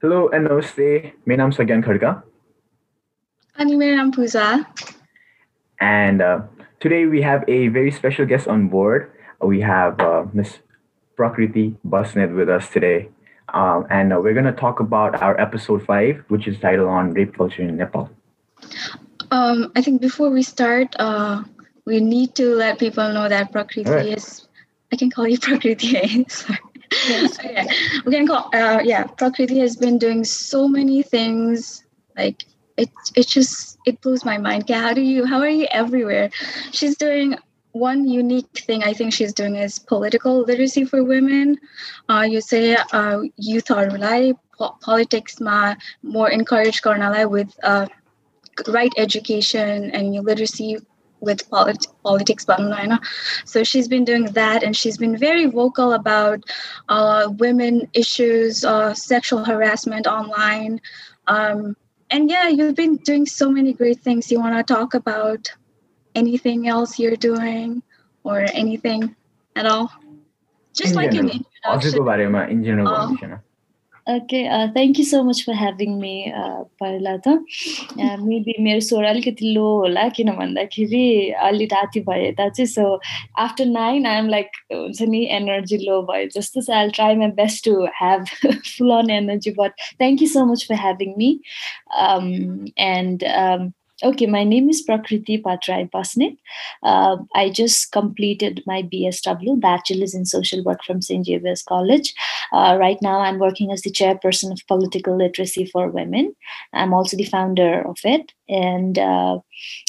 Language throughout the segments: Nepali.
Hello and namaste. My name is Sagyan Khadka. And my name Pooja. And uh, today we have a very special guest on board. We have uh, Miss Prakriti Basnet with us today. Um, and uh, we're going to talk about our episode five, which is titled on rape culture in Nepal. Um, I think before we start, uh, we need to let people know that Prakriti right. is, I can call you Prakriti. Sorry. Okay. We can call, uh, yeah, Prakriti has been doing so many things. Like, it, it just, it blows my mind. How do you, how are you everywhere? She's doing one unique thing I think she's doing is political literacy for women. Uh, you say uh, youth are rely politics ma more encourage garnalai with uh, right education and new literacy with polit- politics so she's been doing that and she's been very vocal about uh, women issues uh, sexual harassment online um, and yeah you've been doing so many great things you want to talk about anything else you're doing or anything at all? Just in like general. an introduction. Thank you so much for having me, uh, पहिला त मेबी मेरो स्वर अलिकति लो होला किन भन्दाखेरि अलि राति भए यता चाहिँ so after nine I'm like हुन्छ नि एनर्जी लो भयो जस्तो so I try my best to have full on energy but thank you so much for having me and Okay, my name is Prakriti Patrai Pasnit. Uh, I just completed my BSW, Bachelor's in Social Work from St. Xavier's College. Uh, right now, I'm working as the chairperson of Political Literacy for Women. I'm also the founder of it. And uh,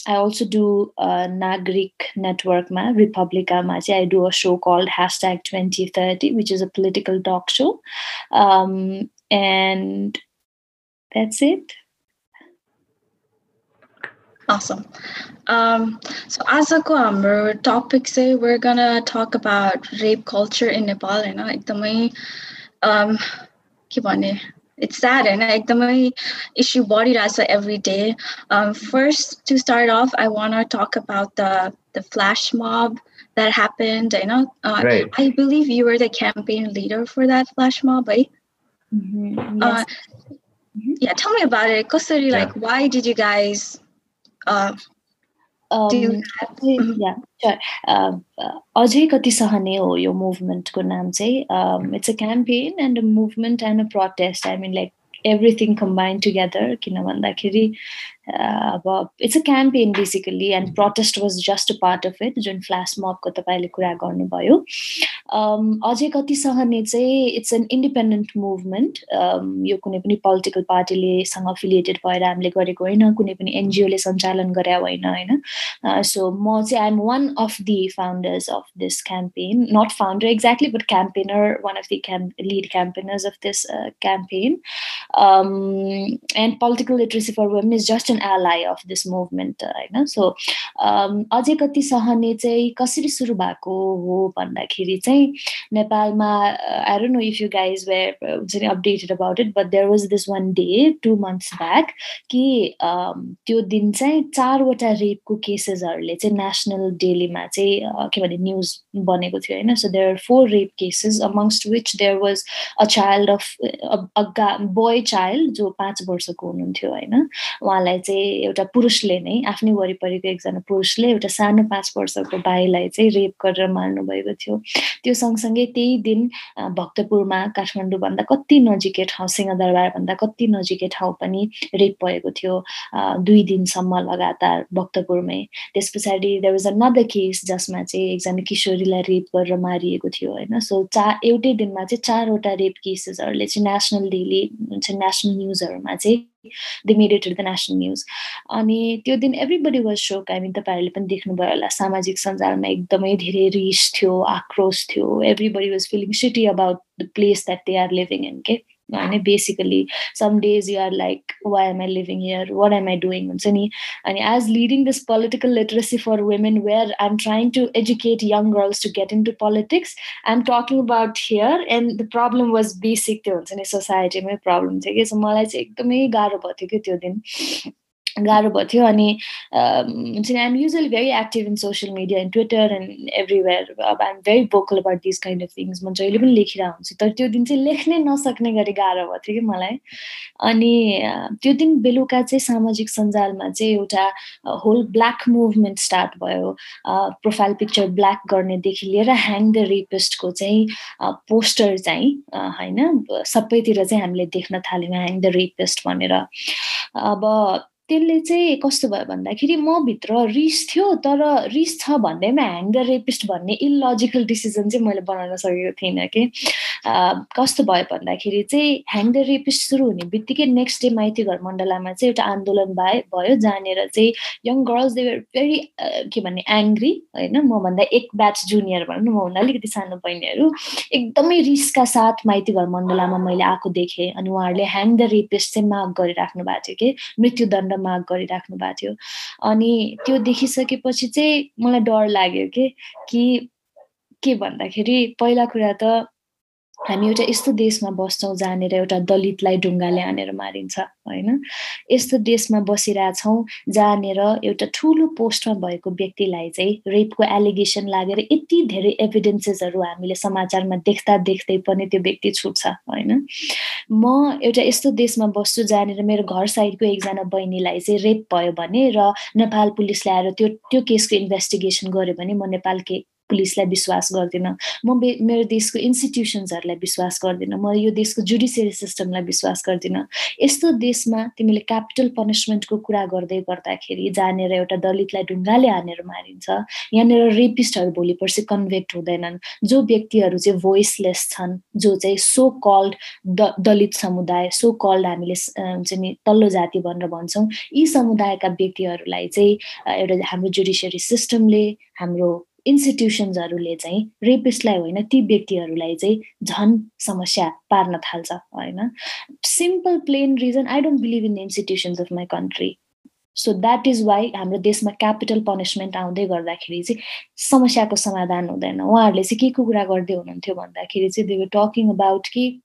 I also do a Nagrik Network, ma, Republica. Ma, I do a show called Hashtag 2030, which is a political talk show. Um, and that's it. Awesome. Um, so आजको हाम्रो टपिक चाहिँ we're gonna talk about rape culture in Nepal होइन एकदमै um, के भने it's sad होइन एकदमै issue बढिरहेछ every day. Um, first, to start off, I want to talk about the the flash mob that happened. I know. Uh, right. I believe you were the campaign leader for that flash mob, right? Mm-hmm. Yes. Uh, mm-hmm. Yeah, tell me about it. Kusuri, yeah. like, why did you guys अझै कति सहने हो यो मुभमेन्टको नाम चाहिँ? It's a campaign and a movement and a protest I mean like everything combine together किन भन्दाखेरि it's a campaign basically and protest was just a part of it जुन फ्ल्यास मबको तपाईँले कुरा गर्नुभयो अझै कति सहने चाहिँ इट्स एन इन्डिपेन्डेन्ट मुभमेन्ट यो कुनै पनि पोलिटिकल पार्टीलेसँग एफिलिएटेड भएर हामीले गरेको होइन कुनै पनि एनजिओले सञ्चालन गरे होइन होइन सो म चाहिँ I'm one of the founders of this campaign not founder exactly but campaigner one of the camp lead campaigners of this campaign and political literacy for women is just an ally of this movement होइन? सो अझै कति सहने चाहिँ कसरी सुरु भएको हो भन्दाखेरि चाहिँ नेपालमा I don't know if you guys were हुन्छ नि updated about it but there was this one day two months back कि त्यो दिन चाहिँ चारवटा रेपको केसेसहरूले चाहिँ नेसनल डेलीमा चाहिँ के भने न्युज बनेको थियो होइन? So there are four rape cases amongst which there was a child of a boy child जो पाँच वर्षको हुनुहुन्थ्यो होइन? उहाँलाई चाहिँ एउटा पुरुषले नै आफ्नै वरिपरिको एकजना पुरुषले एउटा सानो पाँच वर्षको भाइलाई चाहिँ रेप गरेर मार्नु भएको थियो। त्यो सँगसँगै त्यही दिन भक्तपुरमा काठमाडौँभन्दा कति नजिकै ठाउँ सिंहदरबारभन्दा कति नजिकै ठाउँ पनि रेप भएको थियो। दुई दिनसम्म लगातार भक्तपुरमै। त्यस पछाडि देयर वाज अनदर केस जसमा चाहिँ एकजना किशोरीलाई रेप गरेर मारिएको थियो होइन? सो चा एउटै दिनमा चाहिँ चारवटा रेप केसेसहरूले चाहिँ नेसनल डेली हुन्छ नेसनल न्युजहरूमा चाहिँ they made it the national news अनि त्यो दिन everybody was shock I mean तपाईँहरूले पनि देख्नुभयो होला सामाजिक सञ्जालमा एकदमै धेरै रिस थियो आक्रोश थियो. Everybody was feeling shitty about the place that they are living in के होइन basically some days you are like why am I living here what am I doing हुन्छ नि अनि as leading this political literacy for women where I am trying to educate young girls to get in to politics I am talking about here and the problem was basic त्यो हुन्छ नि सोसाइटीमै प्रब्लम थियो कि सो मलाई चाहिँ एकदमै गाह्रो भएको थियो कि त्यो दिन गाह्रो भएको थियो। अनि हुन्छ नि I'm usually very active in social media in Twitter and everywhere अब I'm very vocal about this kind of things म जहिले पनि लेखिरहेको हुन्छु। तर त्यो दिन चाहिँ लेख्नै नसक्ने गरी गाह्रो भएको थियो कि मलाई। अनि त्यो दिन बेलुका चाहिँ सामाजिक सञ्जालमा चाहिँ एउटा होल ब्ल्याक मुभमेन्ट स्टार्ट भयो। प्रोफाइल पिक्चर ब्ल्याक गर्नेदेखि लिएर ह्याङ द रेपिस्टको चाहिँ पोस्टर चाहिँ होइन सबैतिर चाहिँ हामीले देख्न थाल्यौँ। ह्याङ द रेपिस्ट भनेर। अब त्यसले चाहिँ कस्तो भयो भन्दाखेरि म भित्र रिस थियो तर रिस छ भन्दैमा ह्याङ द रेपिस्ट भन्ने इलोजिकल डिसिजन चाहिँ मैले बनाउन सकेको थिइनँ कि। कस्तो भयो भन्दाखेरि चाहिँ ह्याङ द रेपिस्ट सुरु हुने बित्तिकै नेक्स्ट डे माइती घर मण्डलामा चाहिँ एउटा आन्दोलन भए भयो जहाँनिर चाहिँ young girls they were very के भन्ने एङ्ग्री होइन? मभन्दा एक ब्याच जुनियर भनौँ न मभन्दा अलिकति सानो बहिनीहरू एकदमै रिसका साथ माइती घर मण्डलामा मैले आएको देखेँ अनि उहाँहरूले ह्याङ द रेपिस्ट चाहिँ माग गरिराख्नु भएको थियो कि? मृत्युदण्ड माग गरिराख्नु भएको थियो। अनि त्यो देखिसकेपछि चाहिँ मलाई डर लाग्यो कि? कि के भन्दाखेरि पहिला कुरा त हामी एउटा यस्तो देशमा बस्छौँ जहाँनिर एउटा दलितलाई ढुङ्गाले हानेर मारिन्छ होइन? यस्तो देशमा बसिरहेछौँ जहाँनिर एउटा ठुलो पोस्टमा भएको व्यक्तिलाई चाहिँ रेपको एलिगेसन लागेर यति धेरै एभिडेन्सेसहरू हामीले समाचारमा देख्दा देख्दै पनि त्यो व्यक्ति छुट्छ होइन? म एउटा यस्तो देशमा बस्छु जहाँनिर मेरो घर साइडको एकजना बहिनीलाई चाहिँ रेप भयो भने र नेपाल पुलिसले आएर त्यो त्यो केसको इन्भेस्टिगेसन गर्यो भने म नेपाल के पुलिसलाई विश्वास गर्दिनँ। म मेरो देशको इन्स्टिट्युसन्सहरूलाई विश्वास गर्दिनँ। म यो देशको जुडिसियरी सिस्टमलाई विश्वास गर्दिनँ। यस्तो देशमा तिमीले क्यापिटल पनिसमेन्टको कुरा गर्दै गर्दाखेरि जहाँनिर एउटा दलितलाई ढुङ्गाले हानेर मारिन्छ यहाँनिर रेपिस्टहरू भोलि पर्सि कन्भेक्ट हुँदैनन्। जो व्यक्तिहरू चाहिँ भोइसलेस छन् जो चाहिँ सो कल्ड द दलित समुदाय सो कल्ड हामीले नि तल्लो जाति भनेर भन्छौँ यी समुदायका व्यक्तिहरूलाई चाहिँ एउटा हाम्रो जुडिसियरी सिस्टमले हाम्रो इन्स्टिट्युसन्सहरूले चाहिँ रेपिस्टलाई होइन ती व्यक्तिहरूलाई चाहिँ झन् समस्या पार्न थाल्छ होइन? Simple plain reason I don't believe in the institutions of my country so that is why हाम्रो देशमा क्यापिटल पनिसमेन्ट आउँदै गर्दाखेरि चाहिँ समस्याको समाधान हुँदैन। उहाँहरूले चाहिँ के को कुरा गर्दै हुनुहुन्थ्यो भन्दाखेरि चाहिँ दे टकिङ अबाउट कि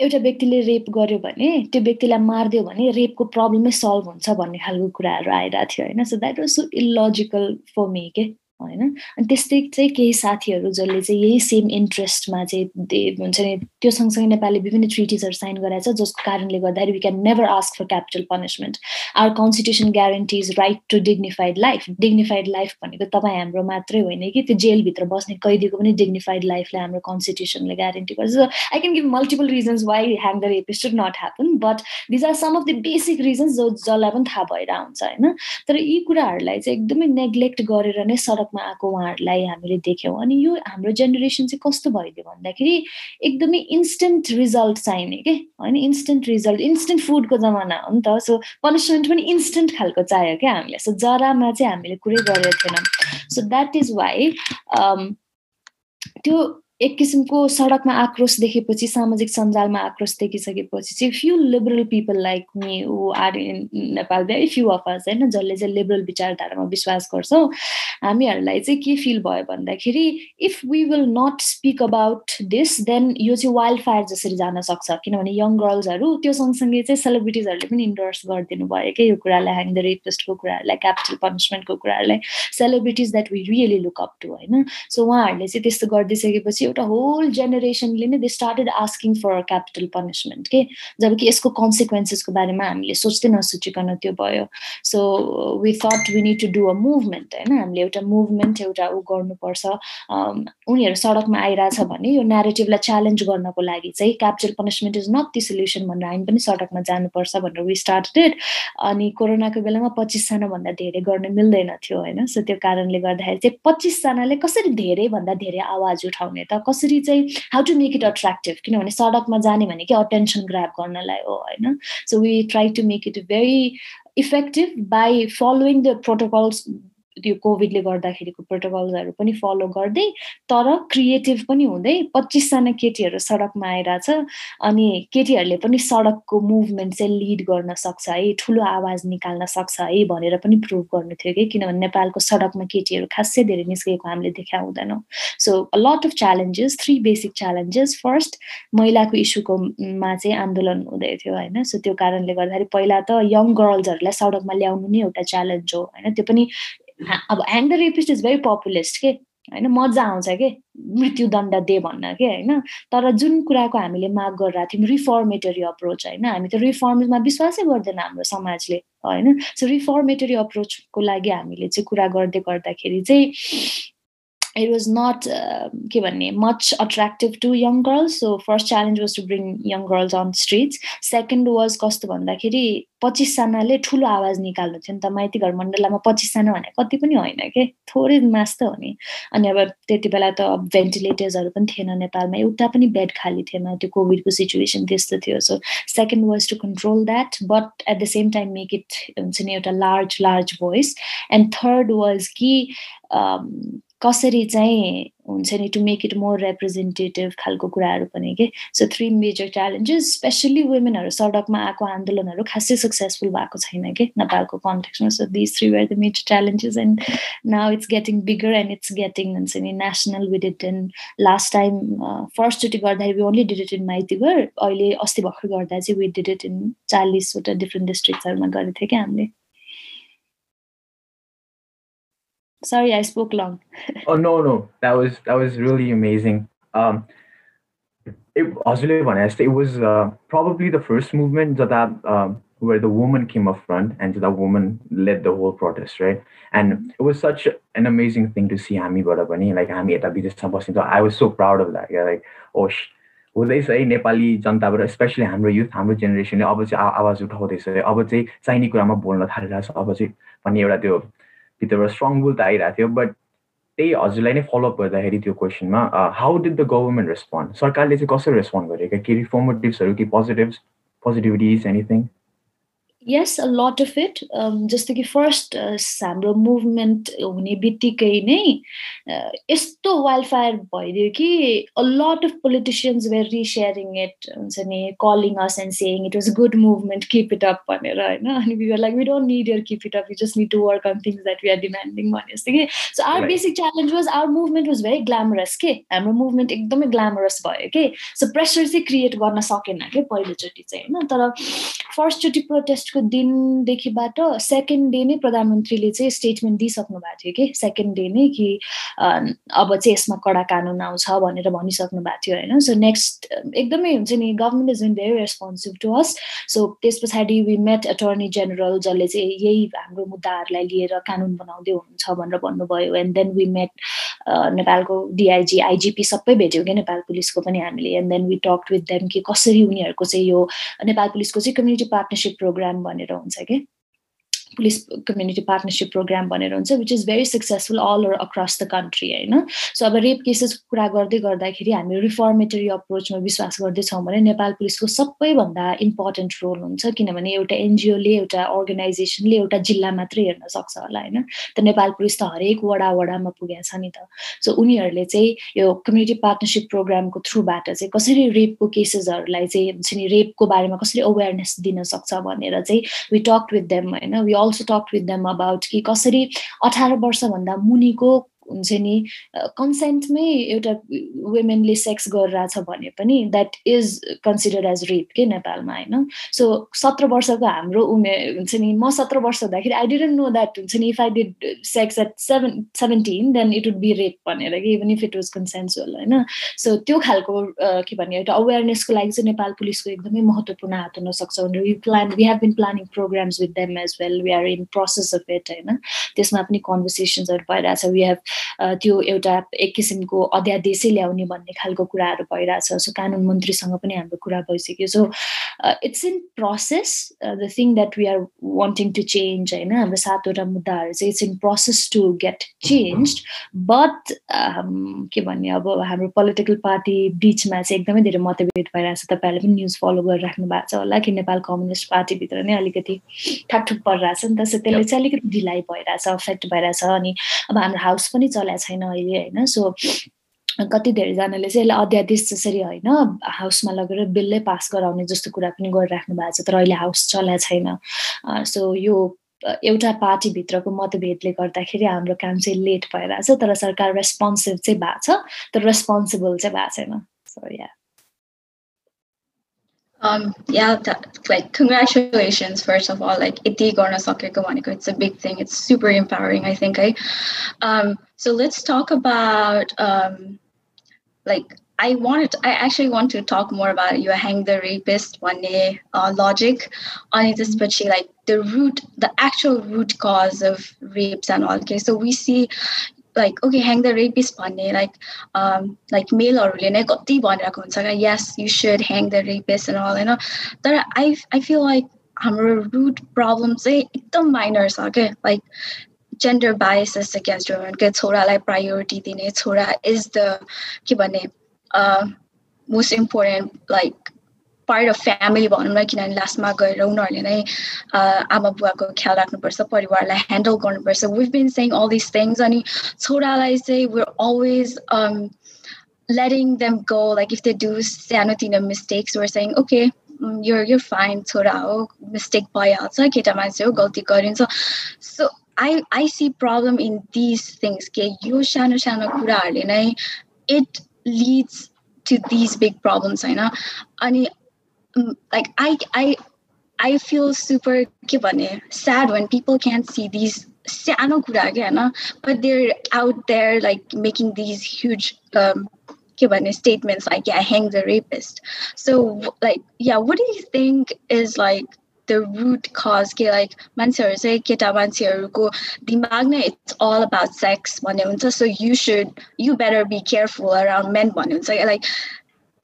एउटा व्यक्तिले रेप गर्यो भने त्यो व्यक्तिलाई मारिदियो भने रेपको प्रब्लमै सल्भ हुन्छ भन्ने खालको कुराहरू आइरहेको थियो होइन? So that was so illogical for me के होइन? अनि त्यस्तै चाहिँ केही साथीहरू जसले चाहिँ यही सेम इन्ट्रेस्टमा चाहिँ हुन्छ नि त्यो सँगसँगै नेपालले विभिन्न ट्रिटिजहरू साइन गराएको छ जसको कारणले गर्दाखेरि we can never ask for capital punishment our constitution guarantees right to dignified life dignified life भनेको तपाईँ हाम्रो मात्रै होइन कि त्यो जेलभित्र बस्ने कैदीको पनि डिग्निफाइड लाइफलाई हाम्रो कन्स्टिट्युसनले ग्यारेन्टी गर्छ। I can give multiple reasons why hang the rape should not happen but these are some of the basic reasons जो जसलाई पनि थाहा भएर हुन्छ होइन? तर यी कुराहरूलाई चाहिँ एकदमै नेग्लेक्ट गरेर नै सडक रूपमा आएको उहाँहरूलाई हामीले देख्यौँ। अनि यो हाम्रो जेनेरेसन चाहिँ कस्तो भइदियो भन्दाखेरि एकदमै इन्स्टेन्ट रिजल्ट चाहिने के? होइन इन्स्टेन्ट रिजल्ट इन्स्टेन्ट फुडको जमाना हो नि त। सो पनिसमेन्ट पनि इन्स्टेन्ट खालको चाहियो क्या हामीले सो जरामा चाहिँ हामीले कुरै गरेको थिएनौँ। सो द्याट इज वाइ त्यो एक किसिमको सडकमा आक्रोश देखेपछि सामाजिक सञ्जालमा आक्रोश देखिसकेपछि चाहिँ few liberal people like me who are in Nepal very few of us होइन जसले चाहिँ लिबरल विचारधारामा विश्वास गर्छौँ हामीहरूलाई चाहिँ के फिल भयो भन्दाखेरि if we will not speak about this then यो चाहिँ वाइल्ड फायर जसरी जान सक्छ। किनभने यङ गर्ल्सहरू त्यो सँगसँगै चाहिँ सेलिब्रिटिजहरूले पनि इन्डोर्स गरिदिनु भयो क्या यो कुरालाई ह्याङ द रेपिस्टको कुराहरूलाई क्यापिटल पनिसमेन्टको कुराहरूलाई celebrities that we really look up to होइन। सो उहाँहरूले चाहिँ त्यस्तो गरिदिइसकेपछि एउटा होल जेनेरेसनले नै they started asking for capital punishment के जब कि यसको कन्सिक्वेन्सेसको बारेमा हामीले सोच्दै नसोचिकन त्यो भयो। So we thought we need to do a movement होइन? हामीले एउटा मुभमेन्ट एउटा ऊ गर्नुपर्छ। उनीहरू सडकमा आइरहेछ भने यो नेरेटिभलाई च्यालेन्ज गर्नको लागि चाहिँ capital punishment is not the solution भनेर हामी पनि सडकमा जानुपर्छ भनेर वी स्टार्टेड अनि कोरोनाको बेलामा पच्चिसजनाभन्दा धेरै गर्न मिल्दैन थियो होइन? सो त्यो कारणले गर्दाखेरि चाहिँ पच्चिसजनाले कसरी धेरैभन्दा धेरै आवाज उठाउने त? त कसरी चाहिँ how to make it attractive किनभने सडकमा जाने भनेकै अटेन्सन ग्राप गर्नलाई हो होइन? So we try to make it very effective by following the protocols त्यो कोभिडले गर्दाखेरिको प्रोटोकल्सहरू पनि फलो गर्दै तर क्रिएटिभ पनि हुँदै पच्चिसजना केटीहरू सडकमा आइरहेछ अनि केटीहरूले पनि सडकको मुभमेन्ट चाहिँ लिड गर्न सक्छ है ठुलो आवाज निकाल्न सक्छ है भनेर पनि प्रुभ गर्नु थियो कि किनभने नेपालको सडकमा केटीहरू खासै धेरै निस्केको हामीले देखा हुँदैनौँ। So lot of challenges three basic challenges first महिलाको इस्युको मा चाहिँ आन्दोलन हुँदै थियो होइन सो त्यो कारणले गर्दाखेरि पहिला त यङ गर्ल्सहरूलाई सडकमा ल्याउनु नै एउटा च्यालेन्ज हो होइन त्यो पनि अब the rapist is very populist के? होइन मजा आउँछ कि? मृत्युदण्ड दे भन्न के? होइन? तर जुन कुराको हामीले माग गरिरहेको थियौँ रिफर्मेटरी अप्रोच होइन? हामी त रिफर्ममा विश्वासै गर्दैन हाम्रो समाजले होइन? सो रिफर्मेटरी अप्रोचको लागि हामीले चाहिँ कुरा गर्दै गर्दाखेरि चाहिँ it was not uh, much attractive to young girls. So first challenge was to bring young girls on streets. Second was कस्तो भन्दाखेरि पच्चिसजनाले ठुलो आवाज निकाल्नु थियो नि त। माइती घर मण्डलामा पच्चिसजना भने कति पनि होइन कि? थोरै मास त हो नि अनि अब त्यति बेला त अब भेन्टिलेटर्सहरू पनि थिएन नेपालमा। एउटा पनि बेड खाली थिएन। त्यो कोभिडको सिचुएसन त्यस्तो थियो। So second was to control that but at the same time make it हुन्छ नि एउटा large large voice and third was कि कसरी चाहिँ हुन्छ नि to make it more representative खालको कुराहरू पनि के? So three major challenges specially वुमेनहरू सडकमा आएको आन्दोलनहरू खासै सक्सेसफुल भएको छैन कि? नेपालको कन्टेक्समा so this three were the major challenges and now it's getting bigger and it's getting हुन्छ नि national wide it in last time फर्स्टचोटि गर्दाखेरि only did it in Maitighar अहिले अस्ति भर्खर गर्दा चाहिँ वी डिड इट इन चालिसवटा डिफ्रेन्ट डिस्ट्रिक्टहरूमा गरेको थियो क्या हामीले? Sorry, I spoke long. oh no, no, that was that was really amazing. Um, it, it was uh, probably the first movement that um, where the woman came up front and the woman led the whole protest, right? And it was such an amazing thing to see Hami Badabani, like Hami So I was so proud of that. Yeah, like, oh, हुँदैछ है नेपाली जनताबाट स्पेसली हाम्रो युथ हाम्रो जेनेरेसनले अब चाहिँ आवाज उठाउँदैछ अब चाहिँ चाहिने कुरामा बोल्न थालिरहेको छ अब चाहिँ भन्ने एउटा त्यो भित्रबाट स्ट्रङ बुल त आइरहेको थियो बट त्यही हजुरलाई नै फलोअप गर्दाखेरि त्यो क्वेसनमा how did the government respond सरकारले चाहिँ कसरी रेस्पोन्ड गरेको? के रिफर्मेटिभ्सहरू कि positives positivities anything yes a lot of it जस्तो कि फर्स्ट हाम्रो मुभमेन्ट हुने बित्तिकै नै यस्तो वाइल्ड फायर भइदियो कि a lot of politicians were resharing it हुन्छ नि calling us and saying it was good movement keep it up भनेर होइन अनि we like we don't need your keep it up you just need to work on things that we are demanding भने जस्तो कि so our basic challenge was our movement was very glamorous के हाम्रो मुभमेन्ट एकदमै ग्ल्यामरस भयो कि सो प्रेसर चाहिँ क्रिएट गर्न सकेन कि पहिलोचोटि चाहिँ होइन तर फर्स्टचोटि प्रोटेस्ट को दिनदेखिबाट सेकेन्ड डे नै प्रधानमन्त्रीले चाहिँ स्टेटमेन्ट दिइसक्नु भएको थियो कि? सेकेन्ड डे नै कि अब चाहिँ यसमा कडा कानुन आउँछ भनेर भनिसक्नु भएको थियो होइन? सो नेक्स्ट एकदमै हुन्छ नि government is in very responsive to us so त्यस पछाडि वी मेट एटर्नी जेनरल जसले चाहिँ यही हाम्रो मुद्दाहरूलाई लिएर कानुन बनाउँदै हुनुहुन्छ भनेर भन्नुभयो. एन्ड देन वी मेट नेपालको डिआइजी आइजिपी सबै भेट्यौँ क्या नेपाल पुलिसको पनि हामीले। And then we talk with them कि कसरी उनीहरूको चाहिँ यो नेपाल पुलिसको चाहिँ कम्युनिटी पार्टनरसिप प्रोग्राम भनेर हुन्छ कि पुलिस कम्युनिटी पार्टनरसिप प्रोग्राम भनेर हुन्छ which is very successful all over across the country होइन? सो अब रेप केसेसको कुरा गर्दै गर्दाखेरि हामी रिफर्मेटरी अप्रोचमा विश्वास गर्दैछौँ भने नेपाल पुलिसको सबैभन्दा इम्पोर्टेन्ट रोल हुन्छ किनभने एउटा एनजिओले एउटा अर्गनाइजेसनले एउटा जिल्ला मात्रै हेर्न सक्छ होला होइन? त नेपाल पुलिस त हरेक वडा वडामा पुगेको छ नि त। सो उनीहरूले चाहिँ यो कम्युनिटी पार्टनरसिप प्रोग्रामको थ्रुबाट चाहिँ कसरी रेपको केसेसहरूलाई चाहिँ हुन्छ नि रेपको बारेमा कसरी अवेरनेस दिन सक्छ भनेर चाहिँ वी टक विथ देम होइन? We also talk with them about कि कसरी अठार वर्षभन्दा मुनिको हुन्छ नि कन्सेन्टमै एउटा वुमेनले सेक्स गरिरहेछ भने पनि that is consider as rape के नेपालमा होइन? सो सत्र वर्षको हाम्रो उमेर हुन्छ नि म सत्र वर्ष हुँदाखेरि आई डिडन्ट नो द्याट हुन्छ नि if I did sex at seven seventeen then it would be rape भनेर कि even if it was consensual होइन? सो त्यो खालको के भन्ने एउटा अवेरनेसको लागि चाहिँ नेपाल पुलिसको एकदमै महत्त्वपूर्ण हात हुनसक्छ भनेर we plan we have been planning programs with them as well we are in process of it होइन? त्यसमा पनि कन्भर्सेसन्सहरू भइरहेछ. वी हेभ त्यो एउटा एक किसिमको अध्यादेशै ल्याउने भन्ने खालको कुराहरू भइरहेछ। सो कानुन मन्त्रीसँग पनि हाम्रो कुरा भइसक्यो। So it's in process the thing that we are wanting to change होइन? हाम्रो सातवटा मुद्दाहरू चाहिँ it's in process to get change but के भन्ने अब हाम्रो पोलिटिकल पार्टी बिचमा चाहिँ एकदमै धेरै मतभेद भइरहेको छ तपाईँहरूले पनि न्युज फलो गरिराख्नु भएको छ होला कि नेपाल कम्युनिस्ट पार्टीभित्र नै अलिकति ठाकठुक परिरहेछ नि त। सो त्यसले चाहिँ अलिकति ढिलाइ भइरहेछ अफेक्ट भइरहेछ। अनि अब हाम्रो हाउस पनि चलाएको छैन अहिले होइन सो कति धेरैजनाले चाहिँ यसलाई अध्यादेश जसरी होइन हाउसमा लगेर बिललै पास गराउने जस्तो कुरा पनि गरिराख्नु भएको छ तर अहिले हाउस चलाएको छैन सो यो एउटा पार्टीभित्रको मतभेदले गर्दाखेरि हाम्रो काम चाहिँ लेट भइरहेछ तर सरकार रेस्पोन्सिभ चाहिँ भएको छ तर रेस्पोन्सिबल चाहिँ भएको छैन so yeah Um, yeah, that, like congratulations first of all. Like iti gorna sakeko it's a big thing. It's super empowering, I think. I um, so let's talk about um, like I wanted I actually want to talk more about you hang the rapist one day uh, logic on it especially like the root the actual root cause of rapes and all okay so we see like okay hang the rapist one day like um like male or yes you should hang the rapist and all you know but I I feel like हाम्रो root problem चाहिँ एकदम minor छ okay like gender biases against women के छोरालाई priority दिने छोरा is the के भने uh, most important like part of family भनौँ न किनभने लास्टमा गएर उनीहरूले नै आमा बुवाको ख्याल राख्नुपर्छ परिवारलाई ह्यान्डल गर्नुपर्छ we've been सेङ all this things अनि छोरालाई चाहिँ we're always um, letting them go like if they do सानोतिनो mistakes we're saying okay you're you're fine छोरा हो मिस्टेक भइहाल्छ केटा मान्छे हो गल्ती गरिन्छ so I I see problem in these things. Okay, यो सानो सानो कुराहरूले नै it leads to these big problems होइन अनि like I I I feel super के भने sad when people can't see these सानो कुरा क्या होइन but they're out there like making these huge um, के भने statements like yeah hang the rapist so like yeah what do you think is like the root cause के like मान्छेहरू चाहिँ केटा मान्छेहरूको दिमाग नै it's all about sex भन्ने हुन्छ so you should you better be careful around men भन्ने हुन्छ like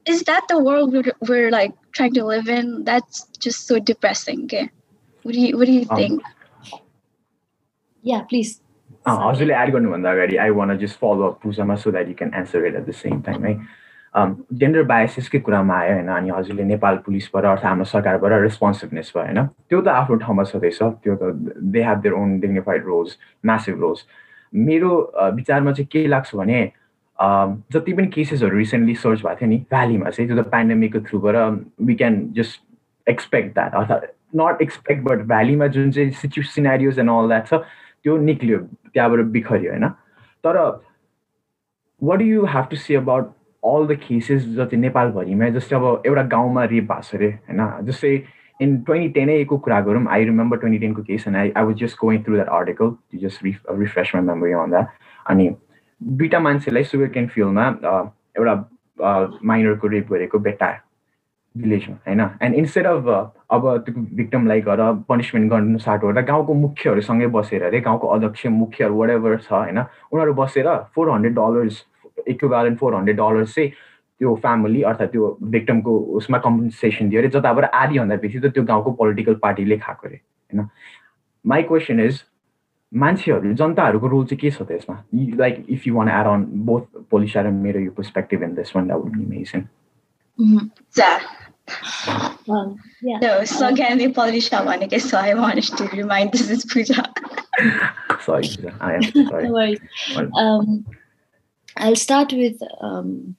is that the world we're, we're like trying to live in that's just so depressing okay what do you what do you think um, yeah please हजुरले एड गर्नुभन्दा अगाडि I want just follow up पुजामा so that you can answer it at the same time है Gender बायसिसकै कुरामा आयो होइन अनि हजुरले नेपाल पुलिसबाट अर्थात् हाम्रो सरकारबाट रेस्पोन्सिभनेस भयो होइन। त्यो त आफ्नो ठाउँमा छँदैछ त्यो त they have their own dignified roles massive roles मेरो विचारमा चाहिँ के लाग्छ भने जति पनि केसेसहरू रिसेन्टली सर्च भएको थियो नि भ्यालीमा चाहिँ त्यो त पेन्डेमिकको थ्रुबाट we can just expect that अर्थात् नट एक्सपेक्ट बट भ्यालीमा जुन चाहिँ सिचु सिनारियोज एन्ड अल द्याट छ त्यो निक्लियो त्यहाँबाट बिखरियो होइन। तर what do you have to see about all the cases जति नेपालभरिमै जस्तै अब एउटा गाउँमा रेप भएको छ अरे होइन? जस्तै इन ट्वेन्टी टेनैको कुरा गरौँ। आई रिमेम्बर ट्वेन्टी टेनको case and I I was just going through that article just reef refresh my memory that अनि दुइटा मान्छेलाई सुगर क्यान फिल्डमा एउटा माइनरको रेप गरेको बेटा भिलेजमा होइन? एन्ड इन्स्टेड अफ अब त्यो भिक्टमलाई गएर पनिसमेन्ट गर्नु साटो गर्दा गाउँको मुख्यहरूसँगै बसेर अरे गाउँको अध्यक्ष मुख्यहरू वाट एभर छ होइन? उनीहरू बसेर four hundred dollars equivalent four hundred dollars चाहिँ त्यो फ्यामिली अर्थात् त्यो भिक्टमको उसमा कम्पन्सेसन दियो अरे जताबाट आधीभन्दा बेसी त त्यो गाउँको पोलिटिकल पार्टीले खाएको अरे होइन माई क्वेसन इज मान्छेहरू जनताहरूको रोल चाहिँ के छ त यसमा like if you want add on both पोलिसा र मेरो यो perspective in this one would be amazing Um, yeah. No, so again, the Polisha Vanike, so I wanted to remind this is Pooja. sorry, Pooja. I am sorry. no worries. Um, I start with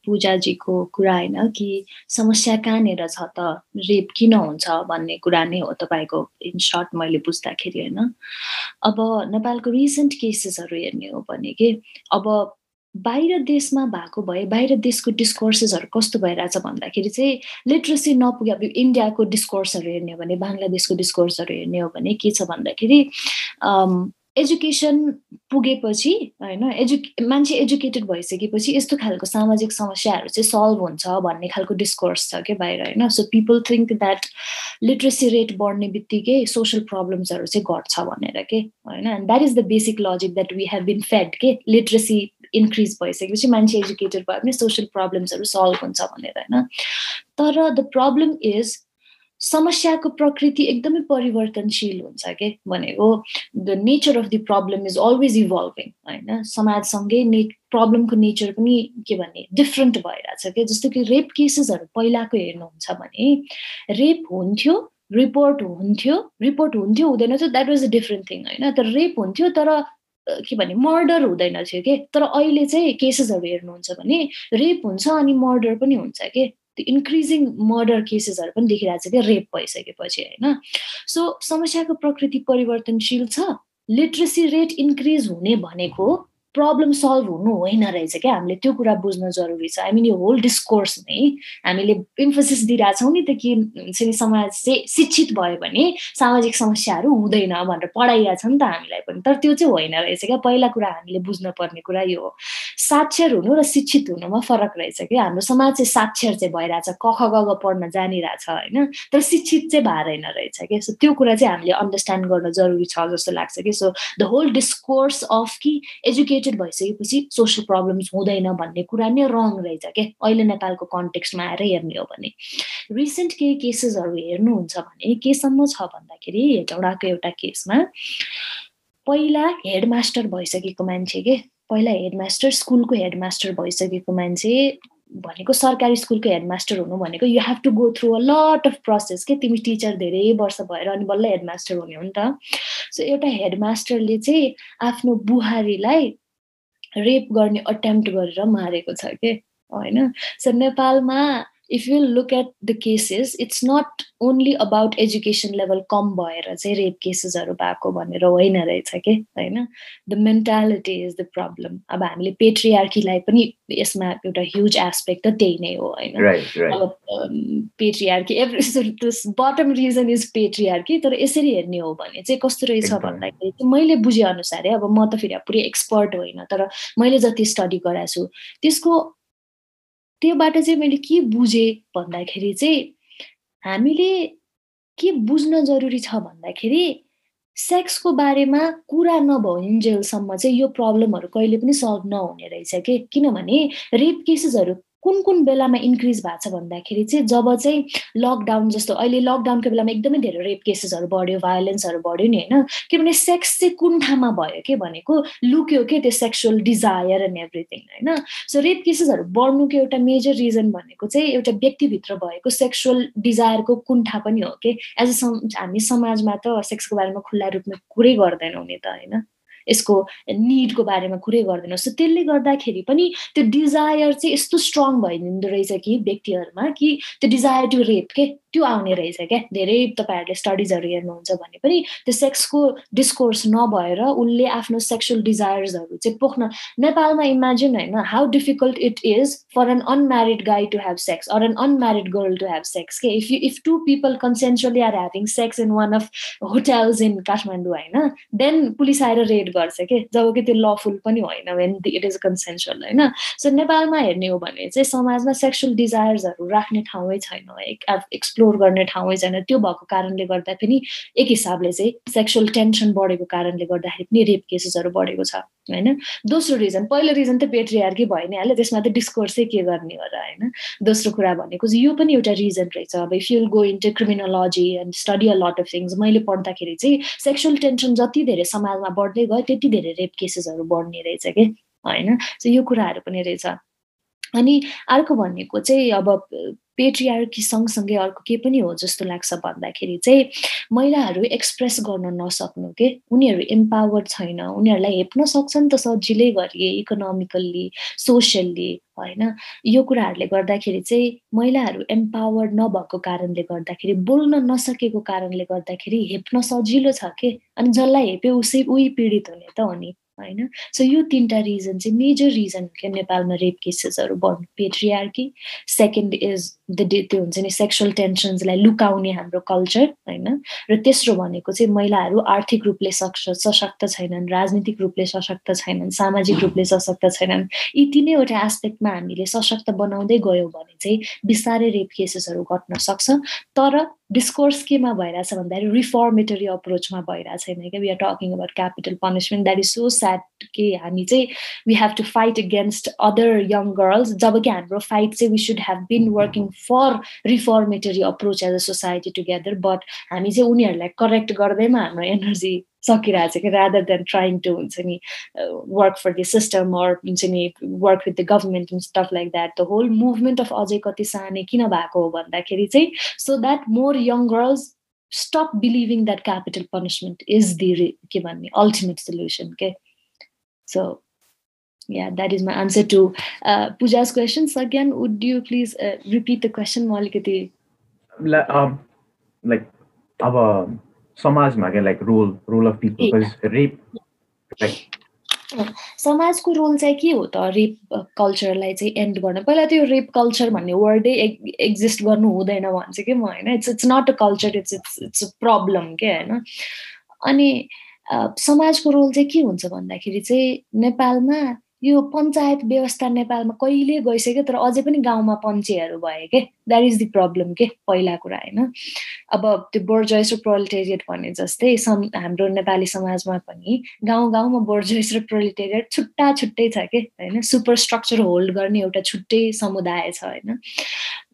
पूजाजीको कुरा होइन कि समस्या कहाँनिर छ त? रेप किन हुन्छ भन्ने कुरा नै हो तपाईँको इन सर्ट मैले बुझ्दाखेरि होइन। अब नेपालको रिसेन्ट केसेसहरू हेर्ने हो भने कि अब बाहिर देशमा भएको भए बाहिर देशको डिस्कोर्सेसहरू कस्तो भइरहेछ भन्दाखेरि चाहिँ लिट्रेसी नपुगे अब इन्डियाको डिस्कोर्सहरू हेर्ने हो भने बङ्गलादेशको डिस्कोर्सहरू हेर्ने हो भने के छ भन्दाखेरि एजुकेसन पुगेपछि होइन एजु मान्छे एजुकेटेड भइसकेपछि यस्तो खालको सामाजिक समस्याहरू चाहिँ सल्भ हुन्छ भन्ने खालको डिस्कोर्स छ क्या बाहिर होइन? So people think that literacy rate बढ्ने बित्तिकै सोसियल प्रब्लम्सहरू चाहिँ घट्छ भनेर के होइन? And that is the basic logic that we have been fed के? लिट्रेसी इन्क्रिज भइसकेपछि मान्छे एजुकेटेड भयो भने सोसियल प्रब्लम्सहरू सल्भ हुन्छ भनेर होइन? तर द प्रब्लम इज समस्याको प्रकृति एकदमै परिवर्तनशील हुन्छ के? भनेको the nature of the problem is always evolving होइन? समाजसँगै ने प्रब्लमको नेचर पनि के भन्ने डिफ्रेन्ट भइरहेछ क्या जस्तो कि रेप केसेसहरू पहिलाको हेर्नुहुन्छ भने रेप हुन्थ्यो रिपोर्ट हुन्थ्यो रिपोर्ट हुन्थ्यो हुँदैन थियो that was a different thing होइन? तर रेप हुन्थ्यो तर के भने मर्डर हुँदैन थियो कि? तर अहिले चाहिँ केसेसहरू हेर्नुहुन्छ भने रेप हुन्छ अनि मर्डर पनि हुन्छ कि? त्यो इन्क्रिजिङ मर्डर केसेसहरू पनि देखिरहेको छ क्या रेप भइसकेपछि होइन? सो समस्याको प्रकृति परिवर्तनशील छ। लिट्रेसी रेट इन्क्रिज हुने भनेको प्रब्लम सल्भ हुनु होइन रहेछ क्या? हामीले त्यो कुरा बुझ्न जरुरी छ। आई मिन यो होल डिस्कोर्स नै हामीले इन्फोसिस दिइरहेछौँ नि त कि हुन्छ नि समाज चाहिँ शिक्षित भयो भने सामाजिक समस्याहरू हुँदैन भनेर पढाइरहेछ नि त हामीलाई पनि। तर त्यो चाहिँ होइन रहेछ क्या। पहिला कुरा हामीले बुझ्न पर्ने कुरा यो हो। साक्षर हुनु र शिक्षित हुनुमा फरक रहेछ क्या। हाम्रो समाज चाहिँ साक्षर चाहिँ भइरहेछ कख गग पढ्न जानिरहेछ होइन। तर शिक्षित चाहिँ भएर रहेछ क्या। सो त्यो कुरा चाहिँ हामीले अन्डरस्ट्यान्ड गर्न जरुरी छ जस्तो लाग्छ कि। So the whole discourse of कि एजुकेट एजुकेटेड भइसकेपछि सोसियल प्रब्लम्स हुँदैन भन्ने कुरा नै रङ रहेछ क्या अहिले नेपालको कन्टेक्स्टमा आएर हेर्ने हो भने। रिसेन्ट केही केसेसहरू हेर्नुहुन्छ भने केसम्म छ भन्दाखेरि हेटौँडाको एउटा केसमा पहिला हेडमास्टर भइसकेको मान्छे के? पहिला हेडमास्टर स्कुलको हेडमास्टर भइसकेको मान्छे भनेको सरकारी स्कुलको हेडमास्टर हुनु भनेको you have to go through a lot of process के? तिमी टिचर धेरै वर्ष भएर अनि बल्ल हेडमास्टर हुने हो नि त। सो एउटा हेडमास्टरले चाहिँ आफ्नो बुहारीलाई रेप गर्ने अटेम्प्ट गरेर मारेको छ कि? होइन? सो नेपालमा if you look at the cases it's not only about education level कम भएर चाहिँ रेप केसेसहरू भएको भनेर होइन रहेछ कि? होइन? The mentality is the problem अब हामीले पेट्रिआर्कीलाई पनि यसमा एउटा ह्युज एस्पेक्ट त त्यही नै हो होइन? अब patriarchy every bottom reason is patriarchy तर यसरी हेर्ने हो भने चाहिँ कस्तो रहेछ भन्दाखेरि चाहिँ मैले बुझेअनुसारै अब म त फेरि पुरै एक्सपर्ट होइन तर मैले जति स्टडी गराएको छु त्यसको त्योबाट चाहिँ मैले के बुझेँ भन्दाखेरि चाहिँ हामीले के बुझ्न जरुरी छ भन्दाखेरि सेक्सको बारेमा कुरा नभइन्जेलसम्म चाहिँ यो प्रब्लमहरू कहिले पनि सल्भ नहुने रहेछ कि? किनभने रेप केसेसहरू कुन कुन बेलामा इन्क्रिज भएको छ भन्दाखेरि चाहिँ जब चाहिँ लकडाउन जस्तो अहिले लकडाउनको बेलामा एकदमै धेरै रेप केसेसहरू बढ्यो भायोलेन्सहरू बढ्यो नि होइन किनभने सेक्स चाहिँ कुन ठाउँमा भयो के भनेको लुक्यो के त्यो सेक्सुअल डिजायर एन्ड एभ्रिथिङ होइन। सो रेप केसेसहरू बढ्नुको एउटा मेजर रिजन भनेको चाहिँ एउटा व्यक्तिभित्र भएको सेक्सुअल डिजायरको कुण्ठा पनि हो कि? एज अ हामी समाजमा त सेक्सको बारेमा खुल्ला रूपमा कुरै गर्दैनौँ नि त होइन। यसको निडको बारेमा कुरै गर्दैन। सो त्यसले गर्दाखेरि पनि त्यो डिजायर चाहिँ यस्तो स्ट्रङ भइदिँदो रहेछ कि व्यक्तिहरूमा कि त्यो डिजायर टु रेप के? त्यो आउने रहेछ क्या। धेरै तपाईँहरूले स्टडिजहरू हेर्नुहुन्छ भने पनि त्यो सेक्सको डिस्कोर्स नभएर उसले आफ्नो सेक्सुअल डिजायर्सहरू चाहिँ पोख्न नेपालमा इमेजिन होइन how difficult it is for an unmarried guy to have sex or an unmarried girl to have sex के if you if two people consensually are having sex in one of hotels in Kathmandu होइन देन पुलिस आएर रेड गर्छ कि जब कि त्यो लफुल पनि होइन वेन इट इज कन्सेन्सुअल होइन? सो नेपालमा हेर्ने हो भने चाहिँ समाजमा सेक्सुअल डिजायर्सहरू राख्ने ठाउँै छैन। एक्सप्लोर एक्सप्लोर गर्ने ठाउँै छैन त्यो भएको कारणले गर्दा पनि एक हिसाबले चाहिँ सेक्सुअल टेन्सन बढेको कारणले गर्दाखेरि पनि रेप केसेसहरू बढेको छ होइन? दोस्रो रिजन पहिलो रिजन त पेट्रियार्की भयो नि हाल्यो त्यसमा त डिस्कोर्सै के गर्ने हो र होइन? दोस्रो कुरा भनेको चाहिँ यो पनि एउटा रिजन रहेछ। अब if you'll go into criminology and study a lot of things मैले पढ्दाखेरि चाहिँ सेक्सुअल टेन्सन जति धेरै समाजमा बढ्दै गयो त्यति धेरै रेप केसेसहरू बढ्ने रहेछ कि? होइन? सो यो कुराहरू पनि रहेछ। अनि अर्को भनेको चाहिँ अब पेट्रियार्की सँगसँगै अर्को के पनि हो जस्तो लाग्छ भन्दाखेरि चाहिँ महिलाहरू एक्सप्रेस गर्न नसक्नु के? उनीहरू इम्पावर छैन। उनीहरूलाई हेप्न सक्छ नि त सजिलै गरी इकोनोमिकल्ली सोसियल्ली होइन? यो कुराहरूले गर्दाखेरि चाहिँ महिलाहरू एम्पावर्ड नभएको कारणले गर्दाखेरि बोल्न नसकेको कारणले गर्दाखेरि हेप्न सजिलो छ के? अनि जसलाई हेप्यो उसै उही पीडित हुने त हो नि होइन? सो यो तिनवटा रिजन चाहिँ मेजर रिजन के नेपालमा रेप केसेसहरू बढ्नु पेट्रियार्की सेकेन्ड इज त्यो हुन्छ नि सेक्सुअल टेन्सन्सलाई लुकाउने हाम्रो कल्चर होइन? र तेस्रो भनेको चाहिँ महिलाहरू आर्थिक रूपले सशक्त छैनन् राजनीतिक रूपले सशक्त छैनन् सामाजिक रूपले सशक्त छैनन्। यी तिनैवटा एस्पेक्टमा हामीले सशक्त बनाउँदै गयौँ भने चाहिँ बिस्तारै रेप केसेसहरू घट्न सक्छ। तर डिस्कोर्स केमा भइरहेछ भन्दाखेरि रिफर्मेटरी अप्रोचमा भइरहेको छैन क्या? We are talking about capital punishment that is so sad कि हामी चाहिँ we have to fight against other young girls जब कि हाम्रो फाइट चाहिँ we should have been working for reformatory approach as a society together but हामी चाहिँ उनीहरूलाई करेक्ट गर्दैमा हाम्रो एनर्जी सकिरहेको छ कि रादर देन ट्राइङ टु हुन्छ नि work for the system or हुन्छ नि work with the government in stuff like that the whole movement of अझै कति साने किन भएको हो भन्दाखेरि चाहिँ so that more young girls stop believing that capital punishment is the के भन्ने अल्टिमेट सोल्युसन के so yeah that is my answer to uh, puja's questions again would you please uh, repeat the question malikati? Um, like our समाजमा क्या role role of people rape like समाजको रोल चाहिँ के हो त रेप कल्चरलाई चाहिँ एन्ड गर्न पहिला त्यो रेप कल्चर भन्ने वर्डै एक्जिस्ट गर्नु हुँदैन भन्छु कि म होइन it's it's not a culture it's it's it's a problem के होइन अनि समाजको रोल चाहिँ के हुन्छ भन्दाखेरि चाहिँ नेपालमा यो पञ्चायत व्यवस्था नेपालमा कहिले गइसक्यो तर अझै पनि गाउँमा पञ्चेहरू भए के? द्याट इज द प्रब्लम के पहिला कुरा होइन? अब त्यो बोर्जोइस र प्रोलिटेरियट भने जस्तै सम हाम्रो नेपाली समाजमा पनि गाउँ गाउँमा बोर्जोइस र प्रोलिटेरियट छुट्टा छुट्टै छ कि? होइन? सुपर स्ट्रक्चर होल्ड गर्ने एउटा छुट्टै समुदाय छ होइन?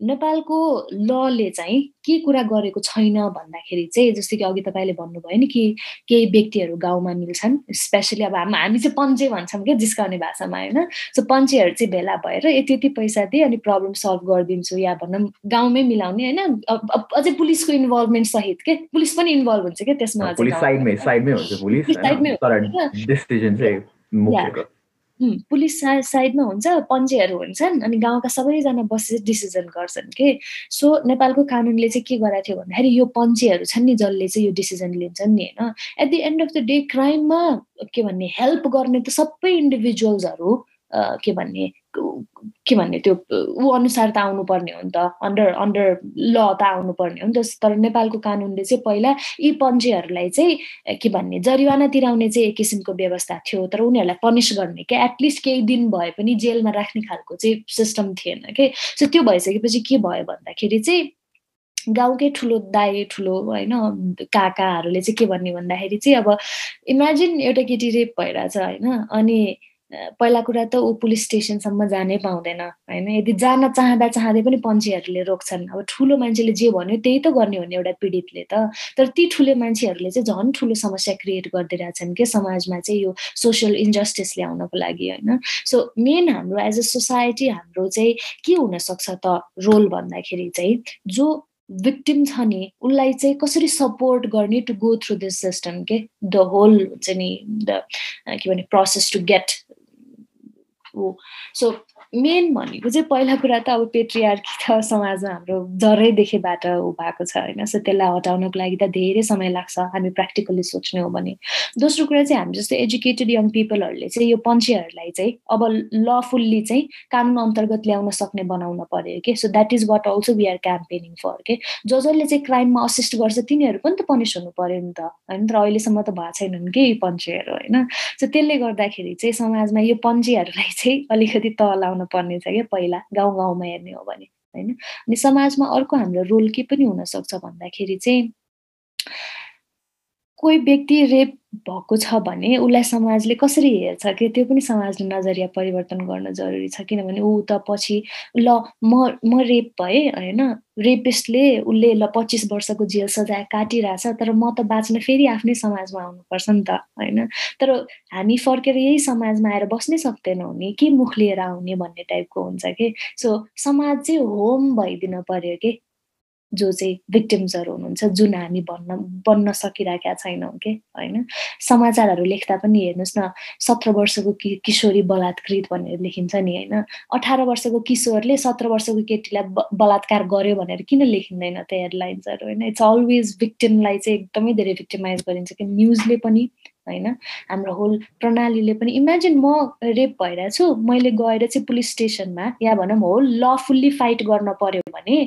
नेपालको लले चाहिँ के कुरा गरेको छैन भन्दाखेरि चाहिँ जस्तो कि अघि तपाईँले भन्नुभयो नि कि केही व्यक्तिहरू गाउँमा मिल्छन् स्पेसली अब हाम हामी चाहिँ पञ्चे भन्छौँ क्या जिस्काउने भाषामा होइन? सो पञ्चेहरू चाहिँ भेला भएर यति यति पैसा दिए अनि प्रब्लम सल्भ गरिदिन्छु या भनौँ गाउँमै मिलाउने होइन? अझै पुलिसको इन्भल्भमेन्ट सहित के? पुलिस पनि इन्भल्भ हुन्छ क्या त्यसमा पुलिस साइडमा हुन्छ पञ्चेहरू हुन्छन् अनि गाउँका सबैजना बसेर डिसिजन गर्छन् कि? सो नेपालको कानुनले चाहिँ के गराएको थियो भन्दाखेरि यो पञ्चेहरू छन् नि जसले चाहिँ यो डिसिजन लिन्छन् नि होइन? At the end of the day क्राइममा के भन्ने हेल्प गर्ने त सबै इन्डिभिजुअल्सहरू के भन्ने के भन्ने त्यो ऊ अनुसार त आउनुपर्ने हो नि त। अन्डर अन्डर ल त आउनुपर्ने हो नि त। तर नेपालको कानुनले चाहिँ पहिला यी पञ्चेहरूलाई चाहिँ के भन्ने जरिवाना तिराउने चाहिँ एक किसिमको व्यवस्था थियो। तर उनीहरूलाई पनिस गर्ने क्या एटलिस्ट केही दिन भए पनि जेलमा राख्ने खालको चाहिँ सिस्टम थिएन कि। सो त्यो भइसकेपछि के भयो भन्दाखेरि चाहिँ गाउँकै ठुलो दाई ठुलो होइन काकाहरूले चाहिँ के भन्ने भन्दाखेरि चाहिँ अब इमेजिन एउटा केटी रेप भइरहेछ होइन। अनि पहिला कुरा त ऊ पुलिस स्टेसनसम्म जानै पाउँदैन होइन? यदि जान चाहँदा चाहँदै पनि पन्छीहरूले रोक्छन्। अब ठुलो मान्छेले जे भन्यो त्यही त गर्ने हो नि एउटा पीडितले त। तर ती ठुलो मान्छेहरूले चाहिँ झन् ठुलो समस्या क्रिएट गरिदिइरहेछन् कि समाजमा चाहिँ यो सोसियल इन्जस्टिस ल्याउनको लागि होइन? सो मेन हाम्रो एज अ सोसाइटी हाम्रो चाहिँ के हुनसक्छ त रोल भन्दाखेरि चाहिँ जो भिक्टिम छ नि उसलाई चाहिँ कसरी सपोर्ट गर्ने to go through this system के? द होल चाहिँ नि द के भने process to get so main भनेको चाहिँ पहिला कुरा त अब पेट्रियार्की त समाजमा हाम्रो जरैदेखिबाट ऊ भएको छ होइन। सो त्यसलाई हटाउनको लागि त धेरै समय लाग्छ हामी प्र्याक्टिकली सोच्ने हो भने। दोस्रो कुरा चाहिँ हामी जस्तो एजुकेटेड यङ पिपलहरूले चाहिँ यो पन्छीहरूलाई चाहिँ अब लफुल्ली चाहिँ कानुन अन्तर्गत ल्याउन सक्ने बनाउन पर्यो कि? So that is what also we are campaigning for के? जो जसले चाहिँ क्राइममा असिस्ट गर्छ तिनीहरू पनि त पनिस हुनु पर्यो नि त होइन? तर अहिलेसम्म त भएको छैनन् कि पन्छीहरू होइन? सो त्यसले गर्दाखेरि चाहिँ समाजमा यो पन्छीहरूलाई चाहिँ अलिकति तल आउनु पर्ने छ क्या पहिला? गाउँ गाउँमा हेर्ने हो भने होइन? अनि समाजमा अर्को हाम्रो रोल के पनि हुनसक्छ भन्दाखेरि चाहिँ कोही व्यक्ति रेप भएको छ भने उसलाई समाजले कसरी हेर्छ कि? त्यो पनि समाजले नजरिया परिवर्तन गर्न जरुरी छ किनभने ऊ त पछि ल म म रेप भएँ होइन? रेपिस्टले उसले ल पच्चिस वर्षको जेल सजाय काटिरहेछ तर म त बाँच्न फेरि आफ्नै समाजमा आउनुपर्छ नि त होइन? तर हामी फर्केर यही समाजमा आएर बस्नै सक्दैनौँ नि। के मुख लिएर आउने भन्ने टाइपको हुन्छ कि? सो समाज चाहिँ होम भइदिन पर्यो कि? जो चाहिँ भिक्टिम्सहरू हुनुहुन्छ जुन हामी भन्न बन्न सकिरहेका छैनौँ कि? होइन? समाचारहरू लेख्दा पनि हेर्नुहोस् न सत्र वर्षको कि किशोरी बलात्कृत भनेर लेखिन्छ नि होइन? अठार वर्षको किशोरले सत्र वर्षको केटीलाई बलात्कार गर्यो भनेर किन लेखिँदैन त हेडलाइन्सहरू होइन? इट्स अलवेज भिक्टिमलाई चाहिँ एकदमै धेरै भिक्टिमाइज गरिन्छ कि न्युजले पनि होइन? हाम्रो होल प्रणालीले पनि। इमेजिन म रेप भइरहेछु मैले गएर चाहिँ पुलिस स्टेसनमा या भनौँ होल लफुल्ली फाइट गर्न पर्यो भने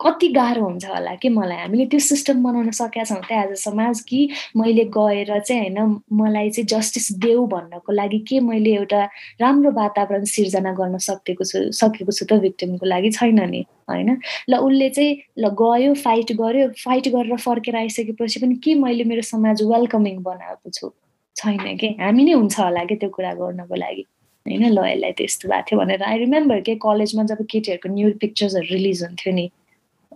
कति गाह्रो हुन्छ होला कि मलाई? हामीले त्यो सिस्टम बनाउन सकेका छौँ त्यहाँ आज समाज कि मैले गएर चाहिँ होइन मलाई चाहिँ जस्टिस देऊ भन्नको लागि के मैले एउटा राम्रो वातावरण सिर्जना गर्न सकेको छु सकेको छु त भिक्टिमको लागि छैन नि होइन? ल उसले चाहिँ ल गयो फाइट गर्यो फाइट गरेर फर्केर आइसकेपछि पनि के मैले मेरो समाज वेलकमिङ बनाएको छु? छैन कि? हामी नै हुन्छ होला कि त्यो कुरा गर्नको लागि? होइन ल यसलाई त यस्तो भएको थियो भनेर। आई रिमेम्बर के कलेजमा जब केटीहरूको न्यु पिक्चर्सहरू रिलिज हुन्थ्यो नि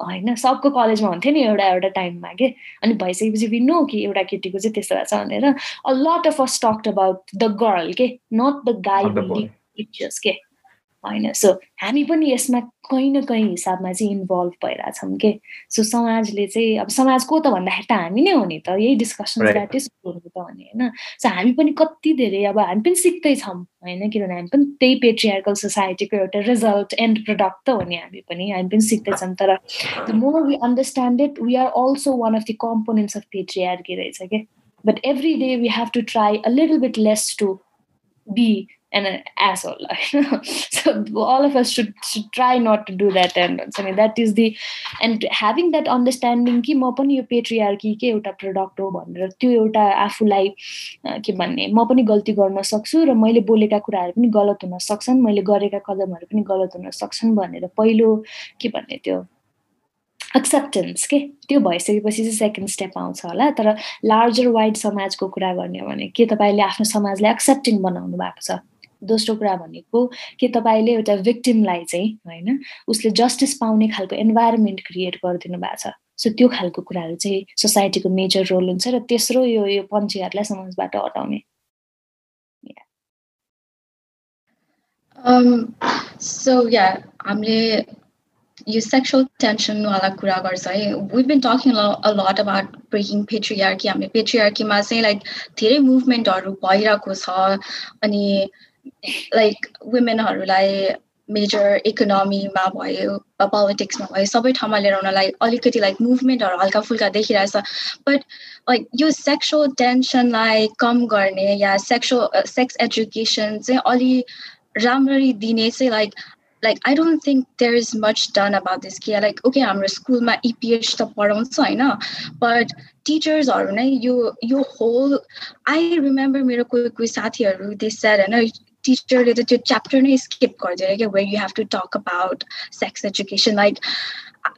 होइन सबको कलेजमा हुन्थ्यो नि एउटा एउटा टाइममा के? अनि भइसकेपछि वि नो कि एउटा केटीको चाहिँ त्यस्तो भएको छ भनेर। A lot of us talked about the girl के? नट द गाई पिक्चर्स के? होइन। सो हामी पनि यसमा कहीँ न कहीँ हिसाबमा चाहिँ इन्भल्भ भइरहेछौँ के? सो समाजले चाहिँ अब समाज को त भन्दाखेरि त हामी नै हो नि त। यही डिस्कसनबाट सुरु हुनु त भने होइन। सो हामी पनि कति धेरै अब हामी पनि सिक्दैछौँ होइन? किनभने हामी पनि त्यही पेट्रियार्कल सोसाइटीको एउटा रिजल्ट एन्ड प्रडक्ट त हो नि हामी पनि। हामी पनि सिक्दैछौँ तर the more we understand it we are also one of the components of patriarchy रहेछ क्या but every day we have to try a little bit less to be and an asshole. so all of us should, should try not to do that. And I mean that is the and having that कि म पनि यो पेट्रियार्कीकै एउटा प्रडक्ट हो भनेर त्यो एउटा आफूलाई के भन्ने म पनि गल्ती गर्न सक्छु र मैले बोलेका कुराहरू पनि गलत हुन सक्छन् मैले गरेका कदमहरू पनि गलत हुन सक्छन् भनेर पहिलो के भन्ने त्यो एक्सेप्टेन्स के त्यो भइसकेपछि चाहिँ सेकेन्ड स्टेप आउँछ होला तर लार्जर वाइड समाजको कुरा गर्ने हो भने के तपाईँले आफ्नो समाजलाई एक्सेप्टिङ बनाउनु भएको छ दोस्रो कुरा भनेको के तपाईँले एउटा भिक्टिमलाई चाहिँ होइन उसले जस्टिस पाउने खालको इन्भाइरोमेन्ट क्रिएट गरिदिनु भएको छ। सो त्यो खालको कुराहरू चाहिँ सोसाइटीको मेजर रोल हुन्छ र तेस्रो यो यो पन्छीहरूलाई समाजबाट हटाउने। सो या हामीले यो सेक्सुअल टेन्सनवाला कुरा गर्छ है। We been talking a lot about breaking patriarchy हामीले पेट्रियार्कीमा चाहिँ लाइक धेरै मुभमेन्टहरू भइरहेको छ अनि लाइक वुमेनहरूलाई मेजर इकोनोमीमा भयो पोलिटिक्समा भयो सबै ठाउँमा लिएर उनीहरूलाई अलिकति लाइक मुभमेन्टहरू हल्का फुल्का देखिरहेछ बट लाइक यो सेक्सुअल टेन्सनलाई कम गर्ने या सेक्सुअल सेक्स एजुकेसन चाहिँ अलि राम्ररी दिने चाहिँ like like I don't think there is much done about this. Yeah, like okay, हाम्रो स्कुलमा इपिएच त पढाउँछ होइन बट टिचर्सहरू नै यो यो होल आई रिमेम्बर मेरो कोही कोही साथीहरू दे सेड होइन टिचरले त त्यो च्याप्टर नै स्किप गरिदिएर क्या where you have to talk about sex education like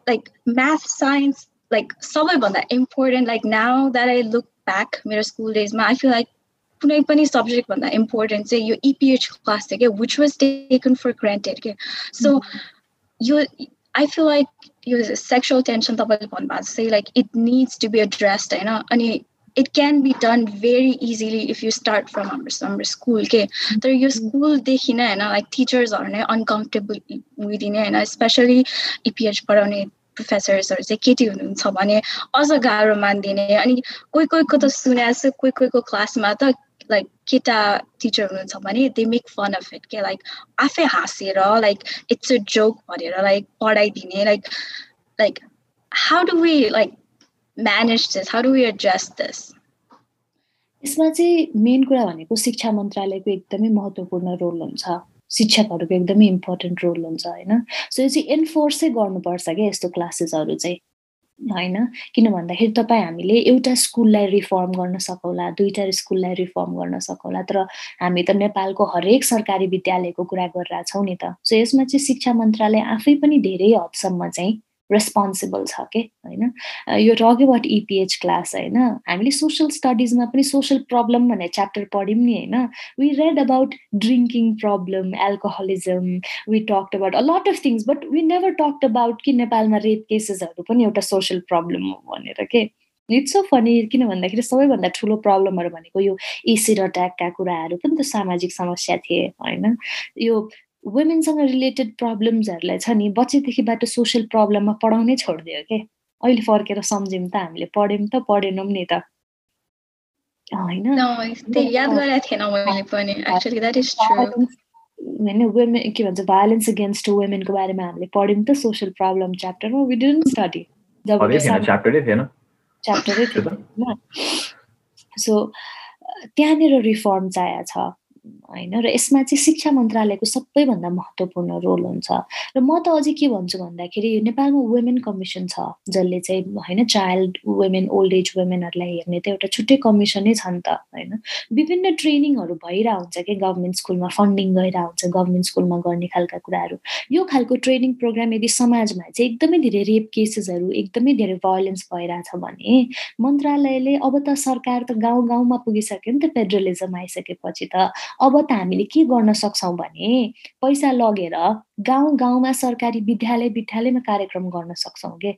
like math science like सबैभन्दा important like now that I look back मेरो स्कुल डेजमा आई फिल लाइक कुनै पनि सब्जेक्ट भन्दा इम्पोर्टेन्ट चाहिँ यो इपिएच क्लास थियो क्या which was taken for granted के सो यो आई फिल लाइक यो सेक्सुअल टेन्सन तपाईँले भन्नुभएको जस्तै like it needs to be addressed होइन अनि it can be done very easily if you start from our summer school के तर यो स्कुलदेखि नै होइन लाइक टिचर्सहरू नै अनकम्फर्टेबल हुइदिने होइन स्पेसली इपिएच पढाउने प्रोफेसर्सहरू चाहिँ केटी हुनुहुन्छ भने अझ गाह्रो मानिदिने। अनि कोही कोहीको त सुनेको छु कोही कोहीको क्लासमा त लाइक केटा टिचर हुनुहुन्छ भने they make fun of it के लाइक आफै हाँसेर लाइक इट्स अ जोक भनेर like पढाइदिने like like how do we like manage this? How do we address this? यसमा चाहिँ मेन कुरा भनेको शिक्षा मन्त्रालयको एकदमै महत्त्वपूर्ण रोल हुन्छ शिक्षकहरूको एकदमै इम्पोर्टेन्ट रोल हुन्छ होइन सो यो चाहिँ इन्फोर्सै गर्नुपर्छ क्या यस्तो क्लासेसहरू चाहिँ होइन किन भन्दाखेरि तपाईँ हामीले एउटा स्कुललाई रिफर्म गर्न सकौँला दुईवटा स्कुललाई रिफर्म गर्न सकौँला तर हामी त नेपालको हरेक सरकारी विद्यालयको कुरा गरिरहेछौँ नि त सो यसमा चाहिँ शिक्षा मन्त्रालय आफै पनि धेरै हदसम्म चाहिँ रेस्पोन्सिबल छ के होइन? यो टक इपिएच क्लास होइन? हामीले सोसियल स्टडिजमा पनि सोसियल प्रब्लम भन्ने च्याप्टर पढ्यौँ नि होइन? We read about drinking problem alcoholism we talked about a lot of things but we never talked about कि नेपालमा रेप केसेसहरू पनि एउटा सोसियल प्रब्लम हो भनेर के इट्स सो फनी किन भन्दाखेरि सबैभन्दा ठुलो प्रब्लमहरू भनेको यो एसिड अट्याकका कुराहरू पनि त सामाजिक समस्या थिए होइन? यो वुमेनसँग रिलेटेड प्रब्लम्सहरूलाई छ नि बच्चैदेखिबाट सोसियल प्रब्लममा पढाउनै छोडिदियो के? अहिले फर्केर सम्झ्यौँ त हामीले पढ्यौँ त पढेनौँ नि त। होइन? वुमेन के भन्छ भाइलेन्स अगेन्स्ट वुमेनको बारेमा हामीले पढ्यौँ त सोसियल प्रब्लम च्याप्टरमा वी डिडन्ट स्टडी जब च्याप्टरै थियो सो त्यहाँनिर रिफर्म चाहिएको छ। होइन? र यसमा चाहिँ शिक्षा मन्त्रालयको सबैभन्दा महत्त्वपूर्ण रोल हुन्छ। र म त अझै के भन्छु भन्दाखेरि यो नेपालमा वुमेन कमिसन छ जसले चाहिँ होइन चाइल्ड वुमेन ओल्ड एज वुमेनहरूलाई हेर्ने त एउटा छुट्टै कमिसनै छ नि त होइन? विभिन्न ट्रेनिङहरू भइरहेको हुन्छ कि गभर्मेन्ट स्कुलमा फन्डिङ गइरहेको हुन्छ गभर्मेन्ट स्कुलमा गर्ने खालका कुराहरू। यो खालको ट्रेनिङ प्रोग्राम यदि समाजमा चाहिँ एकदमै धेरै रेप केसेसहरू एकदमै धेरै भायोलेन्स भइरहेछ भने मन्त्रालयले अब त सरकार त गाउँ गाउँमा पुगिसक्यो नि त फेडरलिजम आइसकेपछि त। अब त हामीले के गर्न सक्छौँ भने पैसा लगेर गाउँ गाउँमा सरकारी विद्यालय विद्यालयमा कार्यक्रम गर्न सक्छौँ के?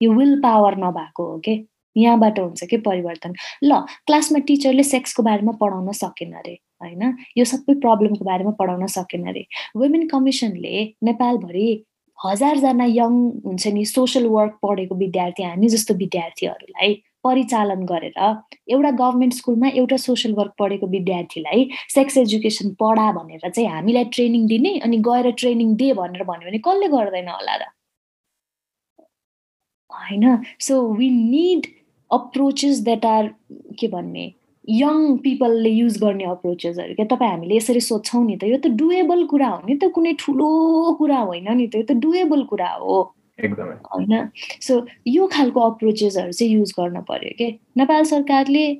यो विल पावर नभएको हो कि? यहाँबाट हुन्छ कि परिवर्तन? ल क्लासमा टिचरले सेक्सको बारेमा पढाउन सकेन अरे होइन? यो सबै प्रब्लमको बारेमा पढाउन सकेन अरे। वुमेन कमिसनले नेपालभरि हजारजना यङ हुन्छ नि सोसियल वर्क पढेको विद्यार्थी हामी जस्तो विद्यार्थीहरूलाई परिचालन गरेर एउटा गभर्मेन्ट स्कुलमा एउटा सोसियल वर्क पढेको विद्यार्थीलाई सेक्स एजुकेसन पढा भनेर चाहिँ हामीलाई ट्रेनिङ दिने अनि गएर ट्रेनिङ दे भनेर भन्यो भने कसले गर्दैन होला र होइन। So we need approaches that are के भन्ने यङ पिपलले युज गर्ने अप्रोचेसहरू क्या? तपाईँ हामीले यसरी सोध्छौँ नि त यो त डुएबल कुरा हो नि त। कुनै ठुलो कुरा होइन नि त यो त डुएबल कुरा हो। होइन? सो यो खालको अप्रोचेसहरू चाहिँ युज गर्न पर्यो कि? नेपाल सरकारले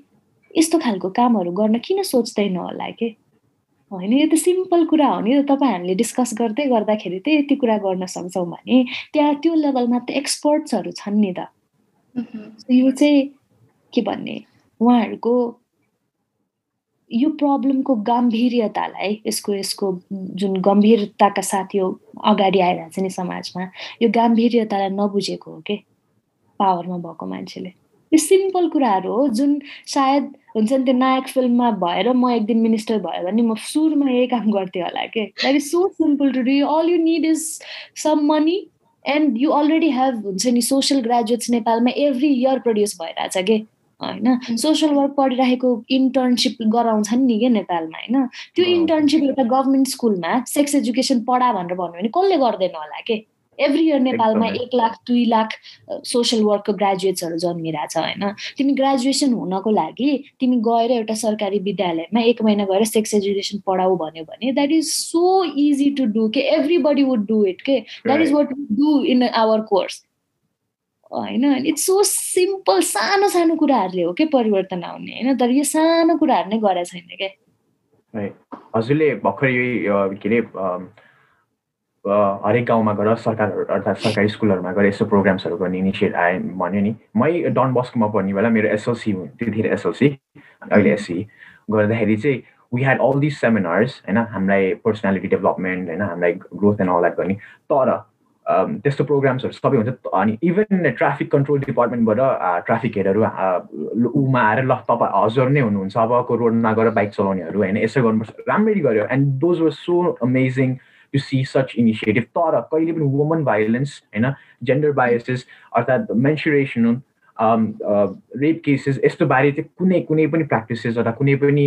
यस्तो खालको कामहरू गर्न किन सोच्दैन होला कि? होइन यो त सिम्पल कुरा हो नि त तपाईँ हामीले डिस्कस गर्दै गर्दाखेरि चाहिँ यति कुरा गर्न सक्छौँ भने त्यहाँ त्यो लेभलमा त एक्सपर्ट्सहरू छन् नि त। यो चाहिँ के भन्ने? उहाँहरूको यो प्रब्लमको गाम्भीर्यतालाई यसको यसको जुन गम्भीरताका साथ यो अगाडि आइरहेको छ नि समाजमा यो गाम्भीर्यतालाई नबुझेको हो कि? पावरमा भएको मान्छेले। यो सिम्पल कुराहरू हो जुन सायद हुन्छ नि त्यो नायक फिल्ममा भएर म एक दिन मिनिस्टर भयो भने म सुरुमा यही काम गर्थेँ होला कि? That is so simple to do all you need is some money and you already have हुन्छ नि सोसियल ग्रेजुएट्स नेपालमा एभ्री इयर प्रड्युस भइरहेछ कि? होइन? सोसियल वर्क पढिरहेको इन्टर्नसिप गराउँछन् नि क्या नेपालमा होइन? त्यो इन्टर्नसिप एउटा गभर्मेन्ट स्कुलमा सेक्स एजुकेसन पढा भनेर भन्यो भने कसले गर्दैन होला के? एभ्री इयर नेपालमा एक लाख दुई लाख सोसियल वर्कको ग्रेजुएट्सहरू जन्मिरहेछ होइन? तिमी ग्रेजुएसन हुनको लागि तिमी गएर एउटा सरकारी विद्यालयमा एक महिना गएर सेक्स एजुकेसन पढाऊ भन्यो भने that is so easy to do के? Every body would do it that is what do in our course होइन? इट्स सो सिम्पल सानो सानो कुराहरूले हो कि परिवर्तन आउने होइन? तर यो सानो कुराहरू नै गरेको छैन क्या हजुरले भर्खर के अरे हरेक गाउँमा गएर सरकारहरू अर्थात् सरकारी स्कुलहरूमा गएर यस्तो प्रोग्राम्सहरू गर्ने इनिसिएट आए भन्यो नि। मै डन बस्कोमा पढ्ने बेला मेरो एसएलसी त्यतिखेर एसएलसी अहिले एससी गर्दाखेरि चाहिँ we had all this seminars होइन? हामीलाई पर्सनालिटी डेभलपमेन्ट होइन? हामीलाई ग्रोथ एन्ड अल द्याट गर्ने। तर त्यस्तो प्रोग्राम्सहरू सबै हुन्छ। अनि इभन ट्राफिक कन्ट्रोल डिपार्टमेन्टबाट ट्राफिकहरू उमा आएर ल तपाईँ हजुर नै हुनुहुन्छ अबको रोडमा गएर बाइक चलाउनेहरू होइन यसो गर्नुपर्छ। राम्ररी गऱ्यो and those were so amazing to see such initiative तर कहिले पनि वुमन भाइलेन्स होइन जेन्डर बायसेस अर्थात् मेन्सुरेसन रेप केसेस यस्तो बारे चाहिँ कुनै कुनै पनि प्र्याक्टिसेस अथवा कुनै पनि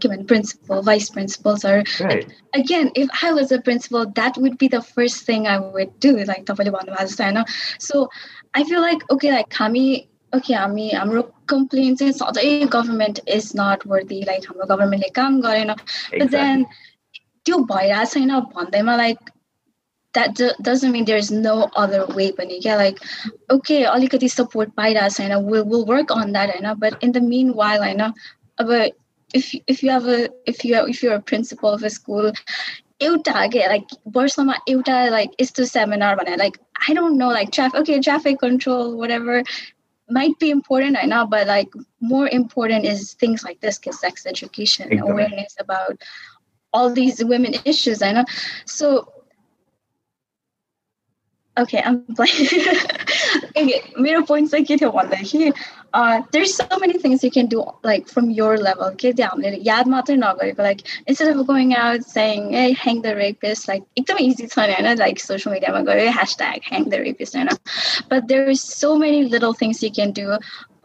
के भन्छ principal, vice principals are right again, if I was a principal, that would be the first thing I would do. Like तपाईँले भन्नुभएको जस्तो होइन So I feel like okay, like हामी okay, हामी हाम्रो complain चाहिँ सधैँ government is not worthy. Like हाम्रो governmentले काम गरेन. But then त्यो भइरहेको छैन भन्दैमा like that do- doesn't mean there's no other way पनि क्या like okay अलिकति support पाइरहेको छैन we'll, we'll work on that होइन but in the meanwhile होइन अब if if you have a if you if you're a principal of a school एउटा के like वर्षमा एउटा like यस्तो seminar भने like I don't know like traffic okay traffic control whatever might be important I know but like more important is things like this cause sex education Exactly. awareness about all these women issues I know so okay I'm like okay मेरो point चाहिँ के थियो भन्दाखेरि uh, there's so many things you can do like from your level के त्यो हामीले याद मात्रै नगरेको like instead of going out saying hey hang the rapist like एकदमै easy छ नि होइन like social media मा गयो hashtag hang the rapist होइन but there is so many little things you can do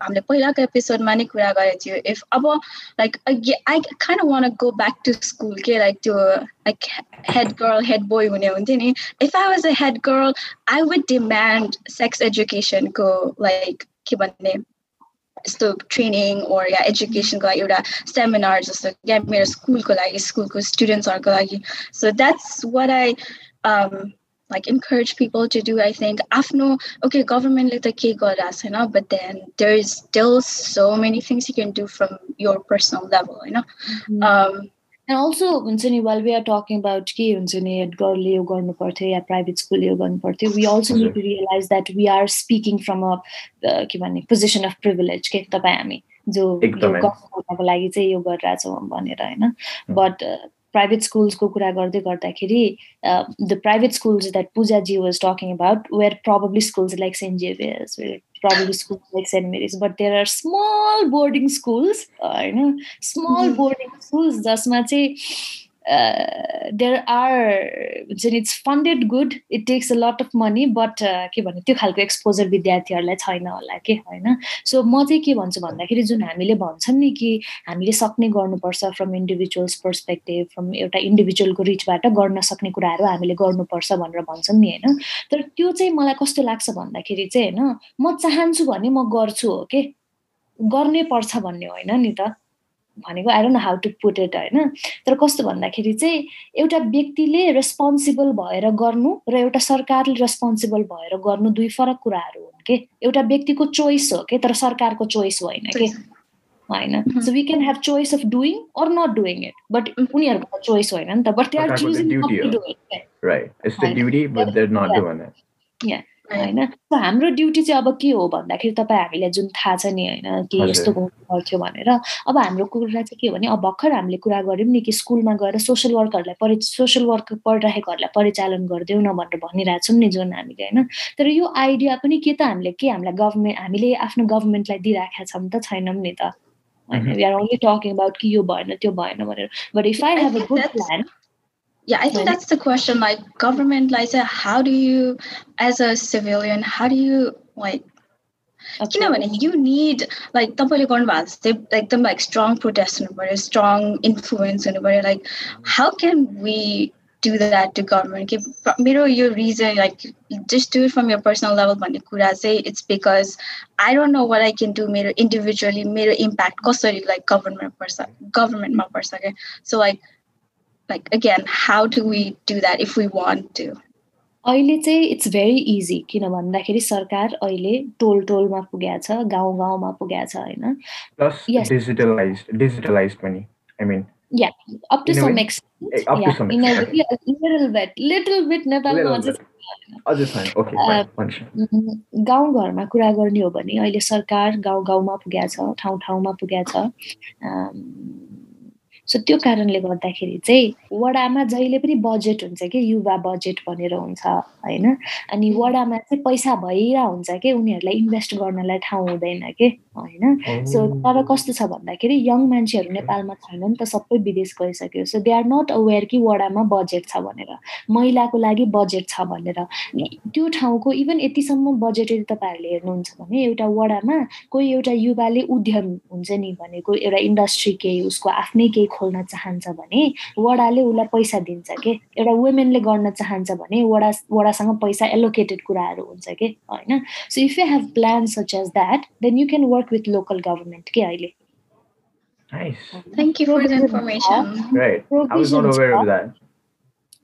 हामीले पहिलाको एपिसोडमा नै कुरा गरेको थियो इफ अब like I kind of want go back to school के लाइक त्यो like head girl head boy हुने हुन्थ्यो नि if I was a head girl I would demand sex एजुकेसनको like के भन्ने यस्तो ट्रेनिङ ओर या एजुकेसनको लागि एउटा सेमिनार जस्तो या मेरो स्कुलको लागि स्कुलको स्टुडेन्ट्सहरूको लागि। So that's what I like encourage people to do i think afno okay government let the but then there is still so many things you can do from your personal level you know mm-hmm. um and also while we are talking about के हुन्छ नि गर्लले यो गर्नु पर्थ्यो या प्राइभेट स्कुलले यो गर्नु पर्थ्यो we also need to realize that we are speaking from a के भन्ने पोजिसन अफ प्रिभिलेज के तपाईँ हामी जो गर्नको लागि चाहिँ यो गरिरहेछौँ भनेर होइन बट प्राइभेट स्कुल्सको कुरा गर्दै गर्दाखेरि the private schools that पूजाजी was talking about where probably schools like saint Xavier's probably schools like St. Mary's, but there are small boarding schools, होइन small boarding schools जसमा चाहिँ देयर आर हुन्छ नि it's funded good it takes a lot of money but के भन्ने त्यो खालको एक्सपोजर विद्यार्थीहरूलाई छैन होला के होइन? सो म चाहिँ के भन्छु भन्दाखेरि जुन हामीले भन्छौँ नि कि हामीले सक्ने गर्नुपर्छ फ्रम इन्डिभिजुअल्स पर्सपेक्टिभ फ्रम एउटा इन्डिभिजुअलको रिचबाट गर्न सक्ने कुराहरू हामीले गर्नुपर्छ भनेर भन्छौँ नि होइन? तर त्यो चाहिँ मलाई कस्तो लाग्छ भन्दाखेरि चाहिँ होइन म चाहन्छु भने म गर्छु हो के? गर्नै पर्छ भन्ने होइन नि त। भनेको I don't how to put it होइन? तर कस्तो भन्दाखेरि चाहिँ एउटा व्यक्तिले रेस्पोन्सिबल भएर गर्नु र एउटा सरकारले रेस्पोन्सिबल भएर गर्नु दुई फरक कुराहरू हुन् कि? एउटा व्यक्तिको चोइस हो कि? तर सरकारको चोइस होइन कि? होइन? So we can have choice of doing or not doing it but उनीहरूको चोइस होइन नि त बट दे आर चुजिङ होइन? हाम्रो ड्युटी चाहिँ अब के हो भन्दाखेरि तपाईँ हामीलाई जुन थाहा छ नि होइन कि यस्तो गर्नु पर्थ्यो भनेर अब हाम्रो कुरा चाहिँ के हो भने अब भर्खर हामीले कुरा गऱ्यौँ नि कि स्कुलमा गएर सोसियल वर्कहरूलाई परि सोसियल वर्क पढिरहेकोहरूलाई परिचालन गरिदेऊ न भनेर भनिरहेछौँ नि जुन हामीले होइन? तर यो आइडिया पनि के त हामीले के हामीलाई गभर्मेन्ट हामीले आफ्नो गभर्मेन्टलाई दिइराखेका छौँ त छैनौँ नि त। होइन we are only talking about कि यो भएन त्यो भएन भनेर। But if I have a good plan yeah i think that's the question like government like how do you as a civilian how do you like you know right. you need like they like them like strong protest strong influence anybody like how can we do that to government? Give your reason like just do it from your personal level but say it's because i don't know what i can do individually major impact oh, like government person government so like like again how do we do that if we want to? अहिले चाहिँ इट्स भेरी इजी किन भन्दाखेरि सरकार अहिले टोल टोलमा पुगेको छ गाउँ गाउँमा पुगेको छ होइन? डिजिटलाइज पनि I mean yeah up to some extent little bit little bit नेपालमा गाउँघरमा कुरा गर्ने हो भने अहिले सरकार गाउँ गाउँमा पुगेको छ ठाउँ ठाउँमा पुगेको छ सो त्यो कारणले गर्दाखेरि चाहिँ वडामा जहिले पनि बजेट हुन्छ कि युवा बजेट भनेर हुन्छ होइन? अनि वडामा चाहिँ पैसा भइरहेको हुन्छ कि उनीहरूलाई इन्भेस्ट गर्नलाई ठाउँ हुँदैन कि? होइन? सो तर कस्तो छ भन्दाखेरि यङ मान्छेहरू नेपालमा छैन नि त सबै विदेश गइसक्यो। So they are not aware कि वडामा बजेट छ भनेर महिलाको लागि बजेट छ भनेर। त्यो ठाउँको इभन यतिसम्म बजेट यदि तपाईँहरूले हेर्नुहुन्छ भने एउटा वडामा कोही एउटा युवाले उद्यम हुन्छ नि भनेको एउटा इन्डस्ट्री केही उसको आफ्नै केही खोल्न चाहन्छ भने वडाले उसलाई पैसा दिन्छ कि? एउटा वुमेनले गर्न चाहन्छ भने वडा वडासँग पैसा एलोकेटेड कुराहरू हुन्छ कि? होइन? So if you have plan such as that then you can work with local government के अहिले Nice. Thank you for the information. Right. I was not aware of that.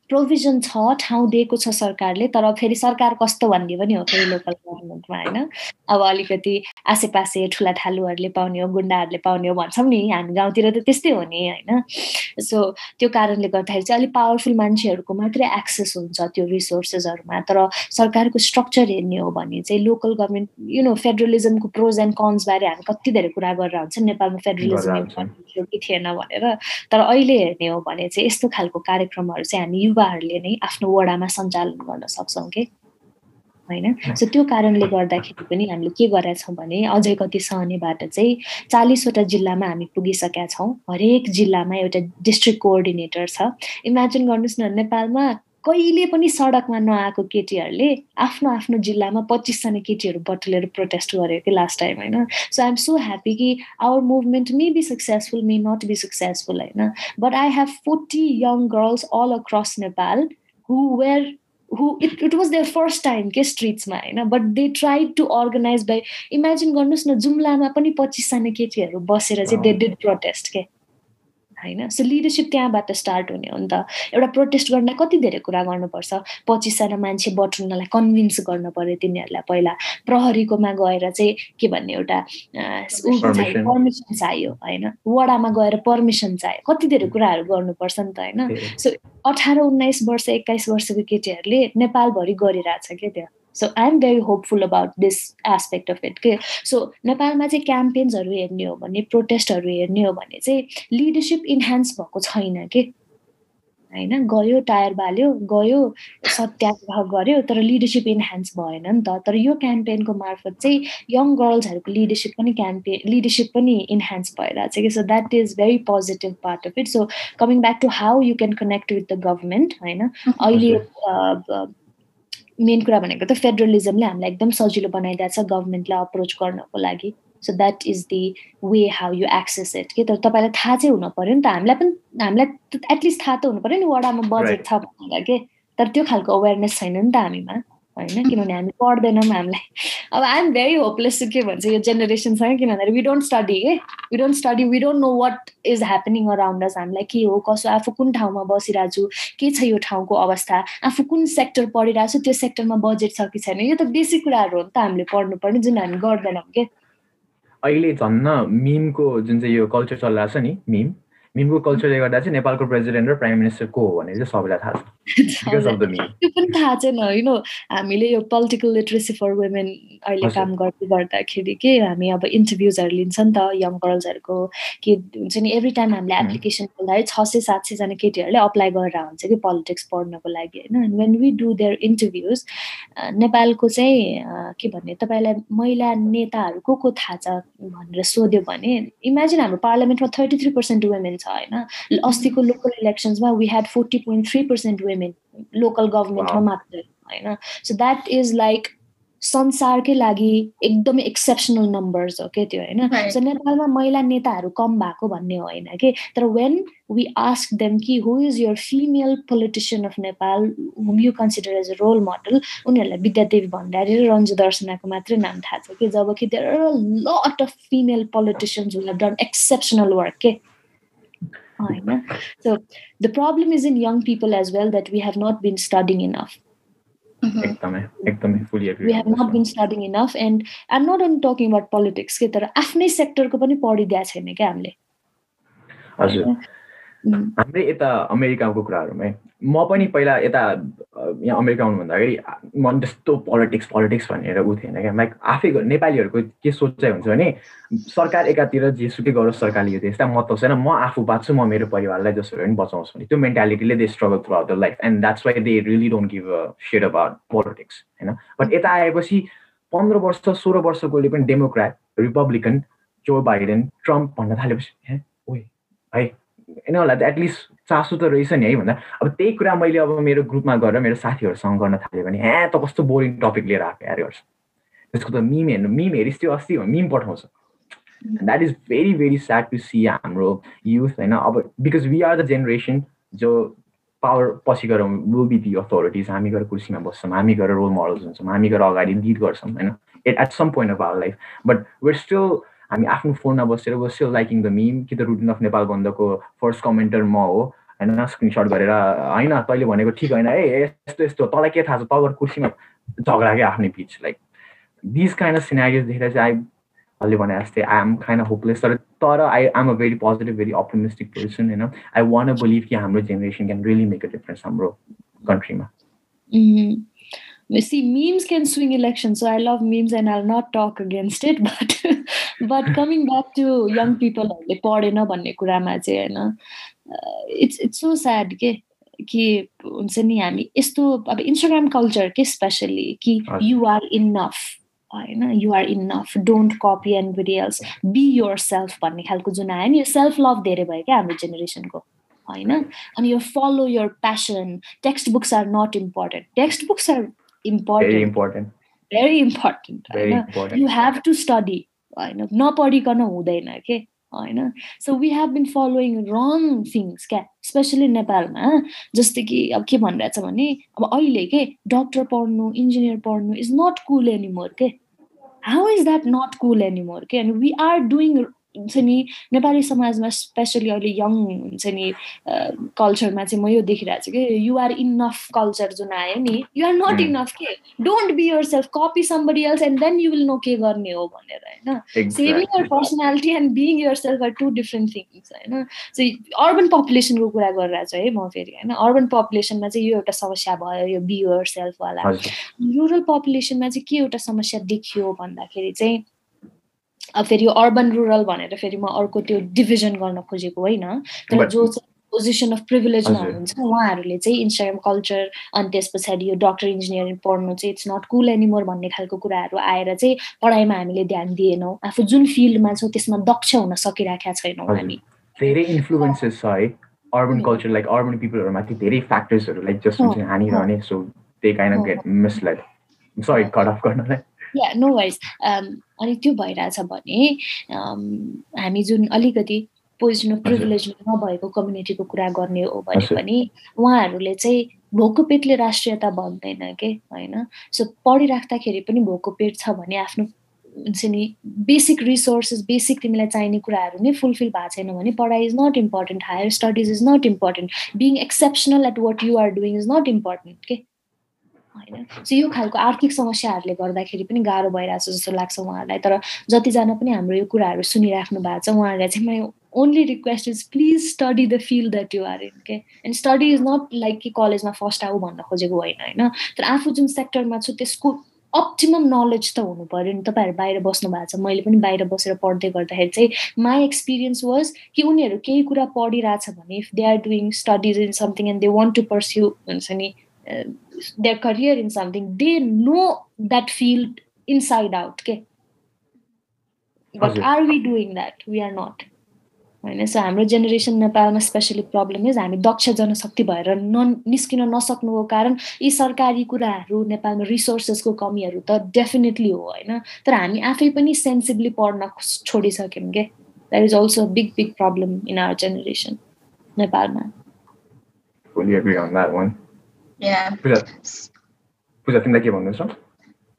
Provision छ ठाउँ दिएको छ सरकारले तर फेरि सरकार कस्तो भन्ने पनि हो फेरि लोकल गभर्मेन्टमा होइन? अब अलिकति आसेपासे ठुला ठालुहरूले पाउने हो गुन्डाहरूले पाउने हो भन्छौँ नि हामी गाउँतिर त त्यस्तै हो नि होइन? सो त्यो कारणले गर्दाखेरि चाहिँ अलिक पावरफुल मान्छेहरूको मात्रै एक्सेस हुन्छ त्यो रिसोर्सेसहरूमा तर सरकारको स्ट्रक्चर हेर्ने हो भने चाहिँ लोकल गभर्मेन्ट यु नो फेडरलिजमको प्रोज एन्ड कन्सबारे हामी कति धेरै कुरा गरेर हुन्छ नेपालमा फेडरलिजम कि थिएन भनेर तर अहिले हेर्ने हो भने चाहिँ यस्तो खालको कार्यक्रमहरू चाहिँ हामी युवाहरूले नै आफ्नो वडामा सञ्चालन गर्न सक्छौँ कि? होइन? सो त्यो कारणले गर्दाखेरि पनि हामीले के गरेका छौँ भने अझै कति सहनेबाट चाहिँ चालिसवटा जिल्लामा हामी पुगिसकेका छौँ। हरेक जिल्लामा एउटा डिस्ट्रिक्ट कोअर्डिनेटर छ। इमेजिन गर्नुहोस् न नेपालमा कहिले पनि सडकमा नआएको केटीहरूले आफ्नो आफ्नो जिल्लामा पच्चिसजना केटीहरू बटुलेर प्रोटेस्ट गर्यो कि लास्ट टाइम होइन? सो आइएम सो ह्याप्पी कि our movement may be successful may not be successful होइन? But I have forty young girls all across Nepal who were who it, it was their first time के स्ट्रिट्समा होइन? But they try to organize by imagine गर्नुहोस् न जुम्लामा पनि पच्चिसजना केटीहरू बसेर चाहिँ दे डिड प्रोटेस्ट के? होइन? सो लिडरसिप त्यहाँबाट स्टार्ट हुने हो नि त। एउटा प्रोटेस्ट गर्न कति धेरै कुरा गर्नुपर्छ? पच्चिसजना मान्छे बटुल्नलाई कन्भिन्स गर्नु पऱ्यो तिनीहरूलाई पहिला। प्रहरीकोमा गएर चाहिँ के भन्ने एउटा पर्मिसन चाहियो होइन? वडामा गएर पर्मिसन चाहियो। कति धेरै कुराहरू गर्नुपर्छ नि त होइन? सो अठार उन्नाइस वर्ष एक्काइस वर्षको केटीहरूले नेपालभरि गरिरहेछ क्या त्यहाँ so I am very hopeful about this aspect of it के सो नेपालमा चाहिँ क्याम्पेन्सहरू हेर्ने हो भने प्रोटेस्टहरू हेर्ने हो भने चाहिँ लिडरसिप इन्हान्स भएको छैन कि? होइन? गयो टायर बाल्यो गयो सत्याग्रह गर्यो तर लिडरसिप इन्हान्स भएन नि त। तर यो क्याम्पेनको मार्फत चाहिँ यङ गर्ल्सहरूको लिडरसिप पनि क्याम्पेन लिडरसिप पनि इन्हान्स भइरहेको छ कि? So that is very positive part of it so coming back to how you can connect with the government होइन? अहिले मेन कुरा भनेको त फेडरलिजमले हामीलाई एकदम सजिलो बनाइदिएको छ गभर्मेन्टलाई अप्रोच गर्नको लागि. So that is the way how you access it कि तर तपाईँलाई थाहा चाहिँ हुनु पऱ्यो नि त हामीलाई पनि हामीलाई एटलिस्ट थाहा त हुनु पऱ्यो नि वडामा बजेट छ भनेर के? तर त्यो खालको अवेरनेस छैन नि त हामीमा। होइन? किनभने हामी पढ्दैनौँ हामीलाई अब आइएम भेरी होपलेस के भन्छ यो जेनेरेसनसँग किन भन्दाखेरि वी डोन्ट स्टडी के we don't study we don't know what is happening around us हामीलाई के हो कसो आफू कुन ठाउँमा बसिरहेको छु के छ यो ठाउँको अवस्था आफू कुन सेक्टर पढिरहेको छु त्यो सेक्टरमा बजेट छ कि छैन? यो त बेसिक कुराहरू हो नि त हामीले पढ्नुपर्ने जुन हामी गर्दैनौँ के? अहिले झन्न मिमको जुन चाहिँ यो कल्चर चलिरहेको छ नि मिम मिमको कल्चरले गर्दा चाहिँ नेपालको प्रेसिडेन्ट र प्राइम मिनिस्टर को हो भनेर चाहिँ सबैलाई थाहा छ। त्यो पनि थाहा छैन होइन? हामीले यो पोलिटिकल लिटरेसी फर वुमेन अहिले काम गर्दै गर्दाखेरि के हामी अब इन्टरभ्युजहरू लिन्छ नि त यङ गर्ल्सहरूको के हुन्छ नि एभ्री टाइम हामीले एप्लिकेसन खोल्दाखेरि छ सय सात सयजना केटीहरूले अप्लाई गरेर हुन्छ कि पोलिटिक्स पढ्नको लागि होइन? When we do their interviews नेपालको चाहिँ के भन्ने तपाईँलाई महिला नेताहरू को को थाहा छ भनेर सोध्यो भने इमेजिन हाम्रो पार्लियामेन्टमा थर्टी थ्री पर्सेन्ट वुमेन छ। होइन अस्तिको local इलेक्सन्समा we had forty point three percent women local गभर्मेन्टमा मात्रै होइन सो द्याट इज लाइक संसारकै लागि एकदमै एक्सेप्सनल नम्बर्स हो क्या त्यो होइन सो नेपालमा महिला नेताहरू कम भएको भन्ने होइन कि तर वेन वी आस्क देम कि who is your female politician of Nepal whom you consider as a role model उनीहरूलाई विद्यादेवी भण्डारी र रन्जु दर्शनाको मात्रै नाम थाहा छ कि जब कि there are lot of female politicians who have done exceptional work के होइन so the problem is in young people as well that we have not been studying enough we have not been studying enough and I'm not only talking about politics के तर आफ्नै सेक्टरको पनि पढिदिएको छैन क्या हामीले? हजुर। हाम्रै यता अमेरिकाको कुराहरूमै म पनि पहिला यता यहाँ अमेरिका आउनुभन्दा अगाडि मन त्यस्तो पोलिटिक्स पोलिटिक्स भनेर ऊ थिएन क्या। लाइक आफै नेपालीहरूको के सोचाइ हुन्छ भने सरकार एकातिर जेसुकै गरोस् सरकारले यो त्यस्ता महत्त्व छैन म आफू बाँच्छु म मेरो परिवारलाई जसरी पनि बचाउँछु भने। त्यो मेन्टालिटीले they struggle throughout the life and that's why they really don't give a said about politics होइन बट यता आएपछि पन्ध्र वर्ष सोह्र वर्षकोले पनि democrat republican Joe Biden Trump भन्न थालेपछि हे है यिनीहरूलाई त एटलिस्ट चासो त रहेछ नि है भन्दा। अब त्यही कुरा मैले अब मेरो ग्रुपमा गएर मेरो साथीहरूसँग गर्न थालेँ भने ह्या त कस्तो बोरिङ टपिक लिएर आएको यार गर्छ त्यसको त मिम हेर्नु मिम हेरिस त्यो अस्ति मिम पठाउँछ। That is very very sad to see हाम्रो युथ होइन। अब because we are the generation जो पावर पछि गएर विल बी दि अथोरिटिज हामी गएर कुर्सीमा बस्छौँ हामी गएर रोल मोडल्स हुन्छौँ हामी गएर अगाडि लिड गर्छौँ होइन। At at some point of our life but we're still हामी आफ्नो फोनमा बसेर स्टिल लाइकिङ द मिम कि द रुटिन अफ नेपाल बन्दको फर्स्ट कमेन्टर म हो होइन स्क्रिनसट गरेर होइन तैँले भनेको ठिक होइन है यस्तो यस्तो तँलाई के थाहा छ तँ कुर्सीमा झगडा क्या आफ्नै pitch like this kind of scenarios देखेर चाहिँ आई अहिले भने जस्तै I am kind of hopeless तर तर I am a very positive very optimistic person होइन आई वान अ बिलिभ कि हाम्रो generation can really make a difference हाम्रो कन्ट्रीमा see memes can swing elections so i love memes and i'll not talk against it but but coming back to young peopleहरूले पढेन भन्ने कुरामा चाहिँ होइन इट्स इट्स सो स्याड के कि हुन्छ नि हामी यस्तो अब इन्स्टाग्राम कल्चर के स्पेसली कि यु आर इनफ होइन you are enough don't copy and else be yourself भन्ने खालको जुन आयो नि यो सेल्फ लभ धेरै भयो क्या हाम्रो जेनेरेसनको होइन अनि यो follow your passion textbooks are not important textbooks are important very important you have to study होइन? नपढिकन हुँदैन के होइन? So we have been following wrong things क्या स्पेसली नेपालमा जस्तै कि अब के भनिरहेछ भने अब अहिले के डक्टर पढ्नु इन्जिनियर पढ्नु इज नट कुल एनिमोर के how is that not cool anymore के अनि वी आर डुइङ हुन्छ नि नेपाली समाजमा स्पेसली अहिले यङ हुन्छ नि कल्चरमा चाहिँ म यो देखिरहेको छु कि युआर इनफ कल्चर जुन आयो नि युआर नट इनफ के? Don't be yourself copy somebody else and then you will know के गर्ने हो भनेर होइन? Saving your personality and being yourself are two different things होइन? सो अर्बन पपुलेसनको कुरा गरिरहेको छु है म फेरि होइन? अर्बन पपुलेसनमा चाहिँ यो एउटा समस्या भयो यो बी यर सेल्फवाला रुरल पपुलेसनमा चाहिँ के एउटा समस्या देखियो भन्दाखेरि चाहिँ अब फेरि यो अर्बन रुरल भनेर फेरि म अर्को त्यो डिभिजन गर्न खोजेको होइन। तर जो चाहिँ पोजिसन अफ प्रिभिलेजमा हुनुहुन्छ उहाँहरूले चाहिँ इन्स्टाग्राम कल्चर अनि त्यस पछाडि यो डक्टर इन्जिनियरिङ पढ्नु चाहिँ इट्स नट कुल एनिमोर भन्ने खालको कुराहरू आएर चाहिँ पढाइमा हामीले ध्यान दिएनौँ। आफू जुन फिल्डमा छौँ त्यसमा दक्ष हुन सकिराखेका छैनौँ हामी। धेरै इन्फ्लुएन्सेस छ है अर्बन कल्चर लाइक अर्बन पिपलहरूमाथि धेरै फ्याक्टर्सहरू लाइक हुन्छ हानिरहने so they kind of get misled sorry cut off गर्नलाई। या नो वाइज अनि त्यो भइरहेछ भने हामी जुन अलिकति पोजिसन अफ प्रिभिलेज नभएको कम्युनिटीको कुरा गर्ने हो भने पनि उहाँहरूले चाहिँ भोको पेटले राष्ट्रियता भन्दैन के? होइन? सो पढिराख्दाखेरि पनि भोको पेट छ भने आफ्नो हुन्छ नि बेसिक रिसोर्सेस बेसिक तिमीलाई चाहिने कुराहरू नै फुलफिल भएको छैन भने पढाइ is not important higher studies is not important being exceptional at what you are doing is not important के? होइन। सो यो खालको आर्थिक समस्याहरूले गर्दाखेरि पनि गाह्रो भइरहेछ जस्तो लाग्छ उहाँहरूलाई। तर जतिजना पनि हाम्रो यो कुराहरू सुनिराख्नु भएको छ उहाँहरूलाई चाहिँ my only request is please study the field that you are in के and study is not like कि कलेजमा फर्स्ट आऊ भन्न खोजेको होइन होइन? तर आफू जुन सेक्टरमा छु त्यसको अप्टिमम नलेज त हुनु पऱ्यो नि। तपाईँहरू बाहिर बस्नु भएको छ मैले पनि बाहिर बसेर पढ्दै गर्दाखेरि चाहिँ माई एक्सपिरियन्स वाज कि उनीहरू केही कुरा पढिरहेछ भने if they are doing studies in something and they want to pursue हुन्छ नि? Their career in something they know that field inside out okay? But are we doing that? We are not. होइन सो हाम्रो जेनेरेसन नेपालमा स्पेसली प्रब्लम इज हामी दक्ष जनशक्ति भएर न निस्किन नसक्नुको कारण यी सरकारी कुराहरू नेपालमा रिसोर्सेसको कमीहरू त डेफिनेटली हो होइन? तर हामी आफै पनि सेन्सिभली पढ्न छोडिसक्यौँ के that is also big big problem in our generation नेपालमा. Yeah. Was that, was that thing?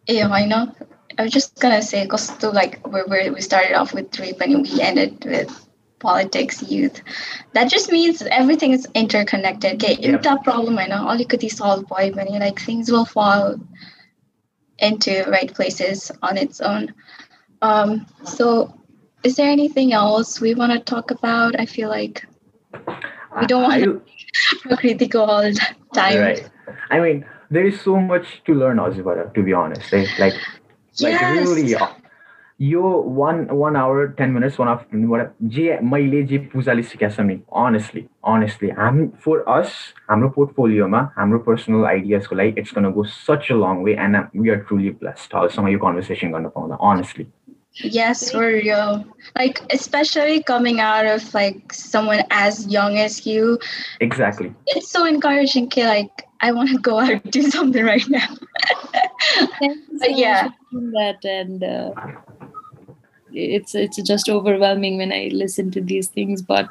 Yeah, why not? I was just gonna say, cause to like where, where we started off with rape and we ended with politics, youth. That just means everything is interconnected. Okay, yeah. a problem I know all you could solve when many like things will fall into right places on its own. Um, so is there anything else we want to talk about? I feel like uh, we don't want to Prakriti go all the time. Right. I mean, there is so much to learn Ozibara, to be honest. Right? Like, yes. like really, यो one one hour ten minutes one hour जे मैले जे पूजाले सिकाएको छ नि अनेस्टली अनेस्टली हाम फर अस हाम्रो पोर्टफोलियोमा हाम्रो पर्सनल आइडियाजको लागि it's gonna go such a long way and we are truly blessed हजुरसँग यो कन्भर्सेसन गर्न पाउँदा honestly Yes, for real. Like especially coming out of like someone as young as you. Exactly. It's so encouraging. Kid. Like I want to go out and do something right now. but yeah. That and uh, it's it's just overwhelming when I listen to these things, but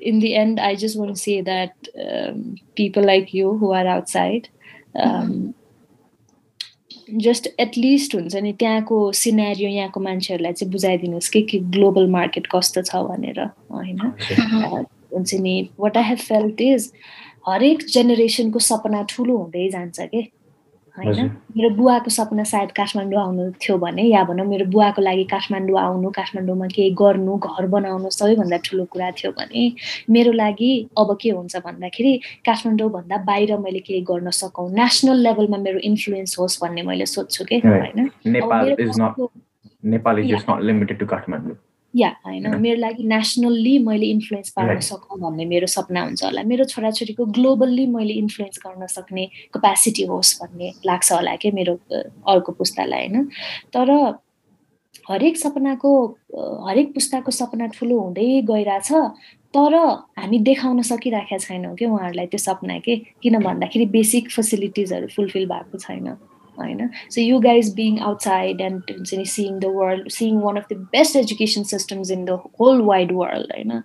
in the end, I just want to say that um, people like you who are outside. Um, mm-hmm just at least हुन्छ नि त्यहाँको सिनेरियो यहाँको मान्छेहरूलाई चाहिँ बुझाइदिनुहोस् कि कि ग्लोबल मार्केट कस्तो छ भनेर होइन? हुन्छ नि what I have felt is हरेक जेनेरेसनको सपना ठुलो हुँदै जान्छ कि? होइन? मेरो बुवाको सपना सायद काठमाडौँ आउनु थियो भने या भनौँ मेरो बुवाको लागि काठमाडौँ आउनु काठमाडौँमा केही गर्नु घर बनाउनु सबैभन्दा ठुलो कुरा थियो भने मेरो लागि अब के हुन्छ भन्दाखेरि काठमाडौँभन्दा बाहिर मैले केही गर्न सकौँ। नेसनल लेभलमा मेरो इन्फ्लुएन्स होस् भन्ने मैले सोध्छु कि होइन? या होइन मेरो लागि नेसनल्ली मैले इन्फ्लुएन्स पार्न सकौँ भन्ने मेरो सपना हुन्छ होला। मेरो छोराछोरीको ग्लोबल्ली मैले इन्फ्लुएन्स गर्न सक्ने कपेसिटी होस् भन्ने लाग्छ होला कि मेरो अर्को पुस्तालाई होइन? तर हरेक सपनाको हरेक पुस्ताको सपना ठुलो हुँदै गइरहेछ तर हामी देखाउन सकिराखेका छैनौँ कि उहाँहरूलाई त्यो सपना के? किन भन्दाखेरि बेसिक फेसिलिटिजहरू फुलफिल भएको छैन। know so you guys being outside and seeing the world seeing one of the best education systems in the whole wide world you know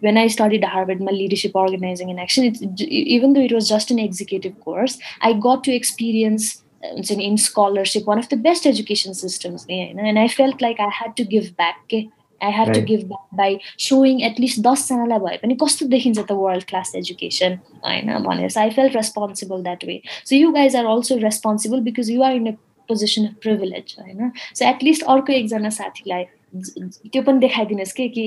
when i studied harvard my leadership organizing and action even though it was just an executive course i got to experience uh, in scholarship one of the best education systems you know, and i felt like i had to give back eh? I have to give back by showing at least दसजनालाई भए पनि कस्तो देखिन्छ त वर्ल्ड क्लास एजुकेसन होइन भनेर so I felt responsible that way so you guys are also responsible because you are in a position of privilege होइन सो एटलिस्ट अर्को एकजना साथीलाई त्यो पनि देखाइदिनुहोस् कि कि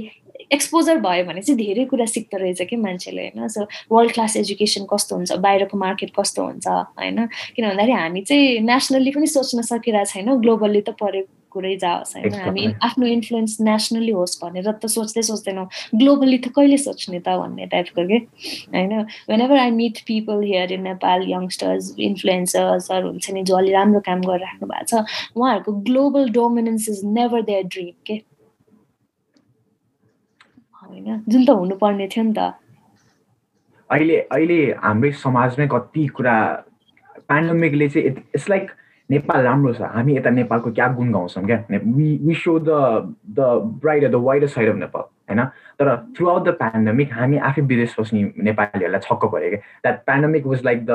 एक्सपोजर भयो भने चाहिँ धेरै कुरा सिक्दो रहेछ कि मान्छेले होइन सो वर्ल्ड क्लास एजुकेसन कस्तो हुन्छ बाहिरको मार्केट कस्तो हुन्छ होइन किन भन्दाखेरि हामी चाहिँ नेसनल्ली पनि सोच्न सकिरहेको छैन ग्लोबल्ली त परेको कुरै जाओस् होइन हामी आफ्नो इन्फ्लुएन्स नेसनली होस् भनेर त सोच्दै सोच्दैनौँ। ग्लोबली त कहिले सोच्ने त भन्ने टाइपको के होइन? Whenever I meet people here in Nepal youngsters इन्फ्लुएन्सर्सहरू हुन्छ नि जो अलि राम्रो काम गरिराख्नु भएको छ उहाँहरूको global dominance is never their dream के? होइन? जुन त हुनुपर्ने थियो नि त। अहिले अहिले हाम्रै समाजमै कति कुरा पेन्डेमिकले चाहिँ इट्स लाइक नेपाल राम्रो छ. हामी यता नेपालको क्या गुण गाउँछौँ क्या? We we so the the bright the wider side of Nepal होइन? तर थ्रु आउट द पेन्डेमिक हामी आफै विदेश बस्ने नेपालीहरूलाई छक्क पऱ्यो क्या। That pandemic was like the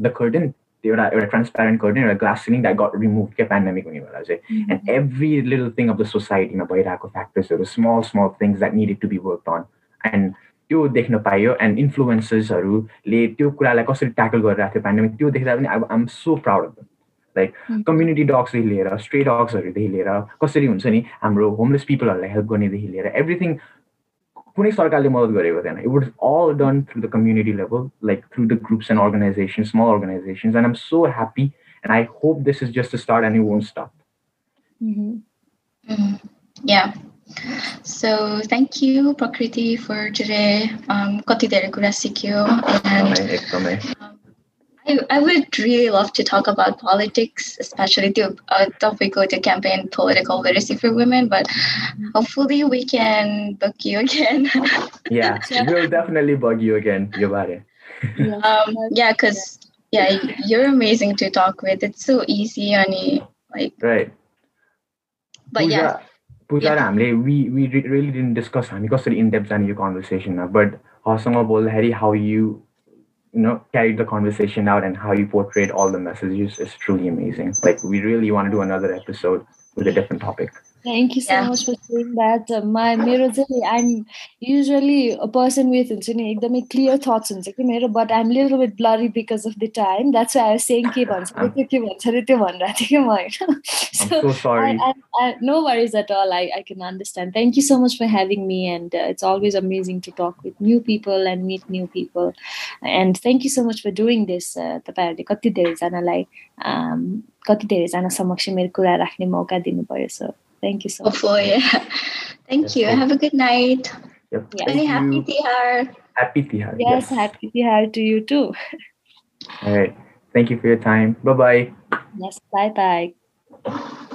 the curtain एउटा एउटा ट्रान्सप्यारेन्ट गर्ने एउटा glass ceiling that got remove क्या पेन्डेमिक हुने बेला चाहिँ। And every little thing of the सोसाइटीमा भइरहेको फ्याक्टर्सहरू small small things that needed to be work on and त्यो देख्न पाइयो एन्ड इन्फ्लुएन्सेसहरूले त्यो कुरालाई कसरी ट्याकल गरिरहेको थियो पेन्डेमिक त्यो देख्दा पनि अब I'm so proud of like community डग्सदेखि लिएर स्ट्रे डग्सहरूदेखि लिएर कसरी हुन्छ नि हाम्रो होमलेस पिपलहरूलाई हेल्प गर्नेदेखि लिएर एभ्रिथिङ कुनै सरकारले मद्दत गरेको थिएन it was all done through the community level like through the groups and organization small organizations and um so happy and I hope this is just start and you won't stop Yeah. So thank you, Prakriti, for today. Um, कति धेरै कुरा सिक्यो and I, I would really love to talk about politics, especially the uh, topic to campaign political literacy for women, but hopefully we can book you again. yeah, we'll definitely bug you again. You got it. um, yeah, because yeah, you're amazing to talk with. It's so easy and like right. But Pooja, yeah. Pooja yeah. हामीले we we really didn't discuss हामी कसरी इन डेप्थ जाने यो कन्भर्सेसनमा बट हसँग बोल्दाखेरि how you you know carried the conversation out and how you portrayed all the messages is truly amazing. Like we really want to do another episode with a different topic Thank you so yeah. much for saying that. Uh, my मेरो I'm usually a person with हुन्छ नि एकदमै clear thoughts हुन्छ कि मेरो but I'm a little bit blurry because of the time. That's why I was saying के भन्छ अरे त्यो के भन्छ अरे त्यो भनिरहेको थिएँ कि म होइन. Worries at all. I, I can understand. Thank you so much for having me and uh, it's always amazing to talk with new people and meet new people. And thank you so much for doing this. तपाईँहरूले कति धेरैजनालाई कति धेरैजना समक्ष मेरो कुरा राख्ने मौका दिनुभयो so Thank you so Hopefully, much. Yeah. Thank yes, you. Have a good night. Yep. Yeah. Very happy Tihar. Happy Tihar. Yes, yes, happy Tihar to you too. All right. Thank you for your time. Bye bye. Yes, bye bye.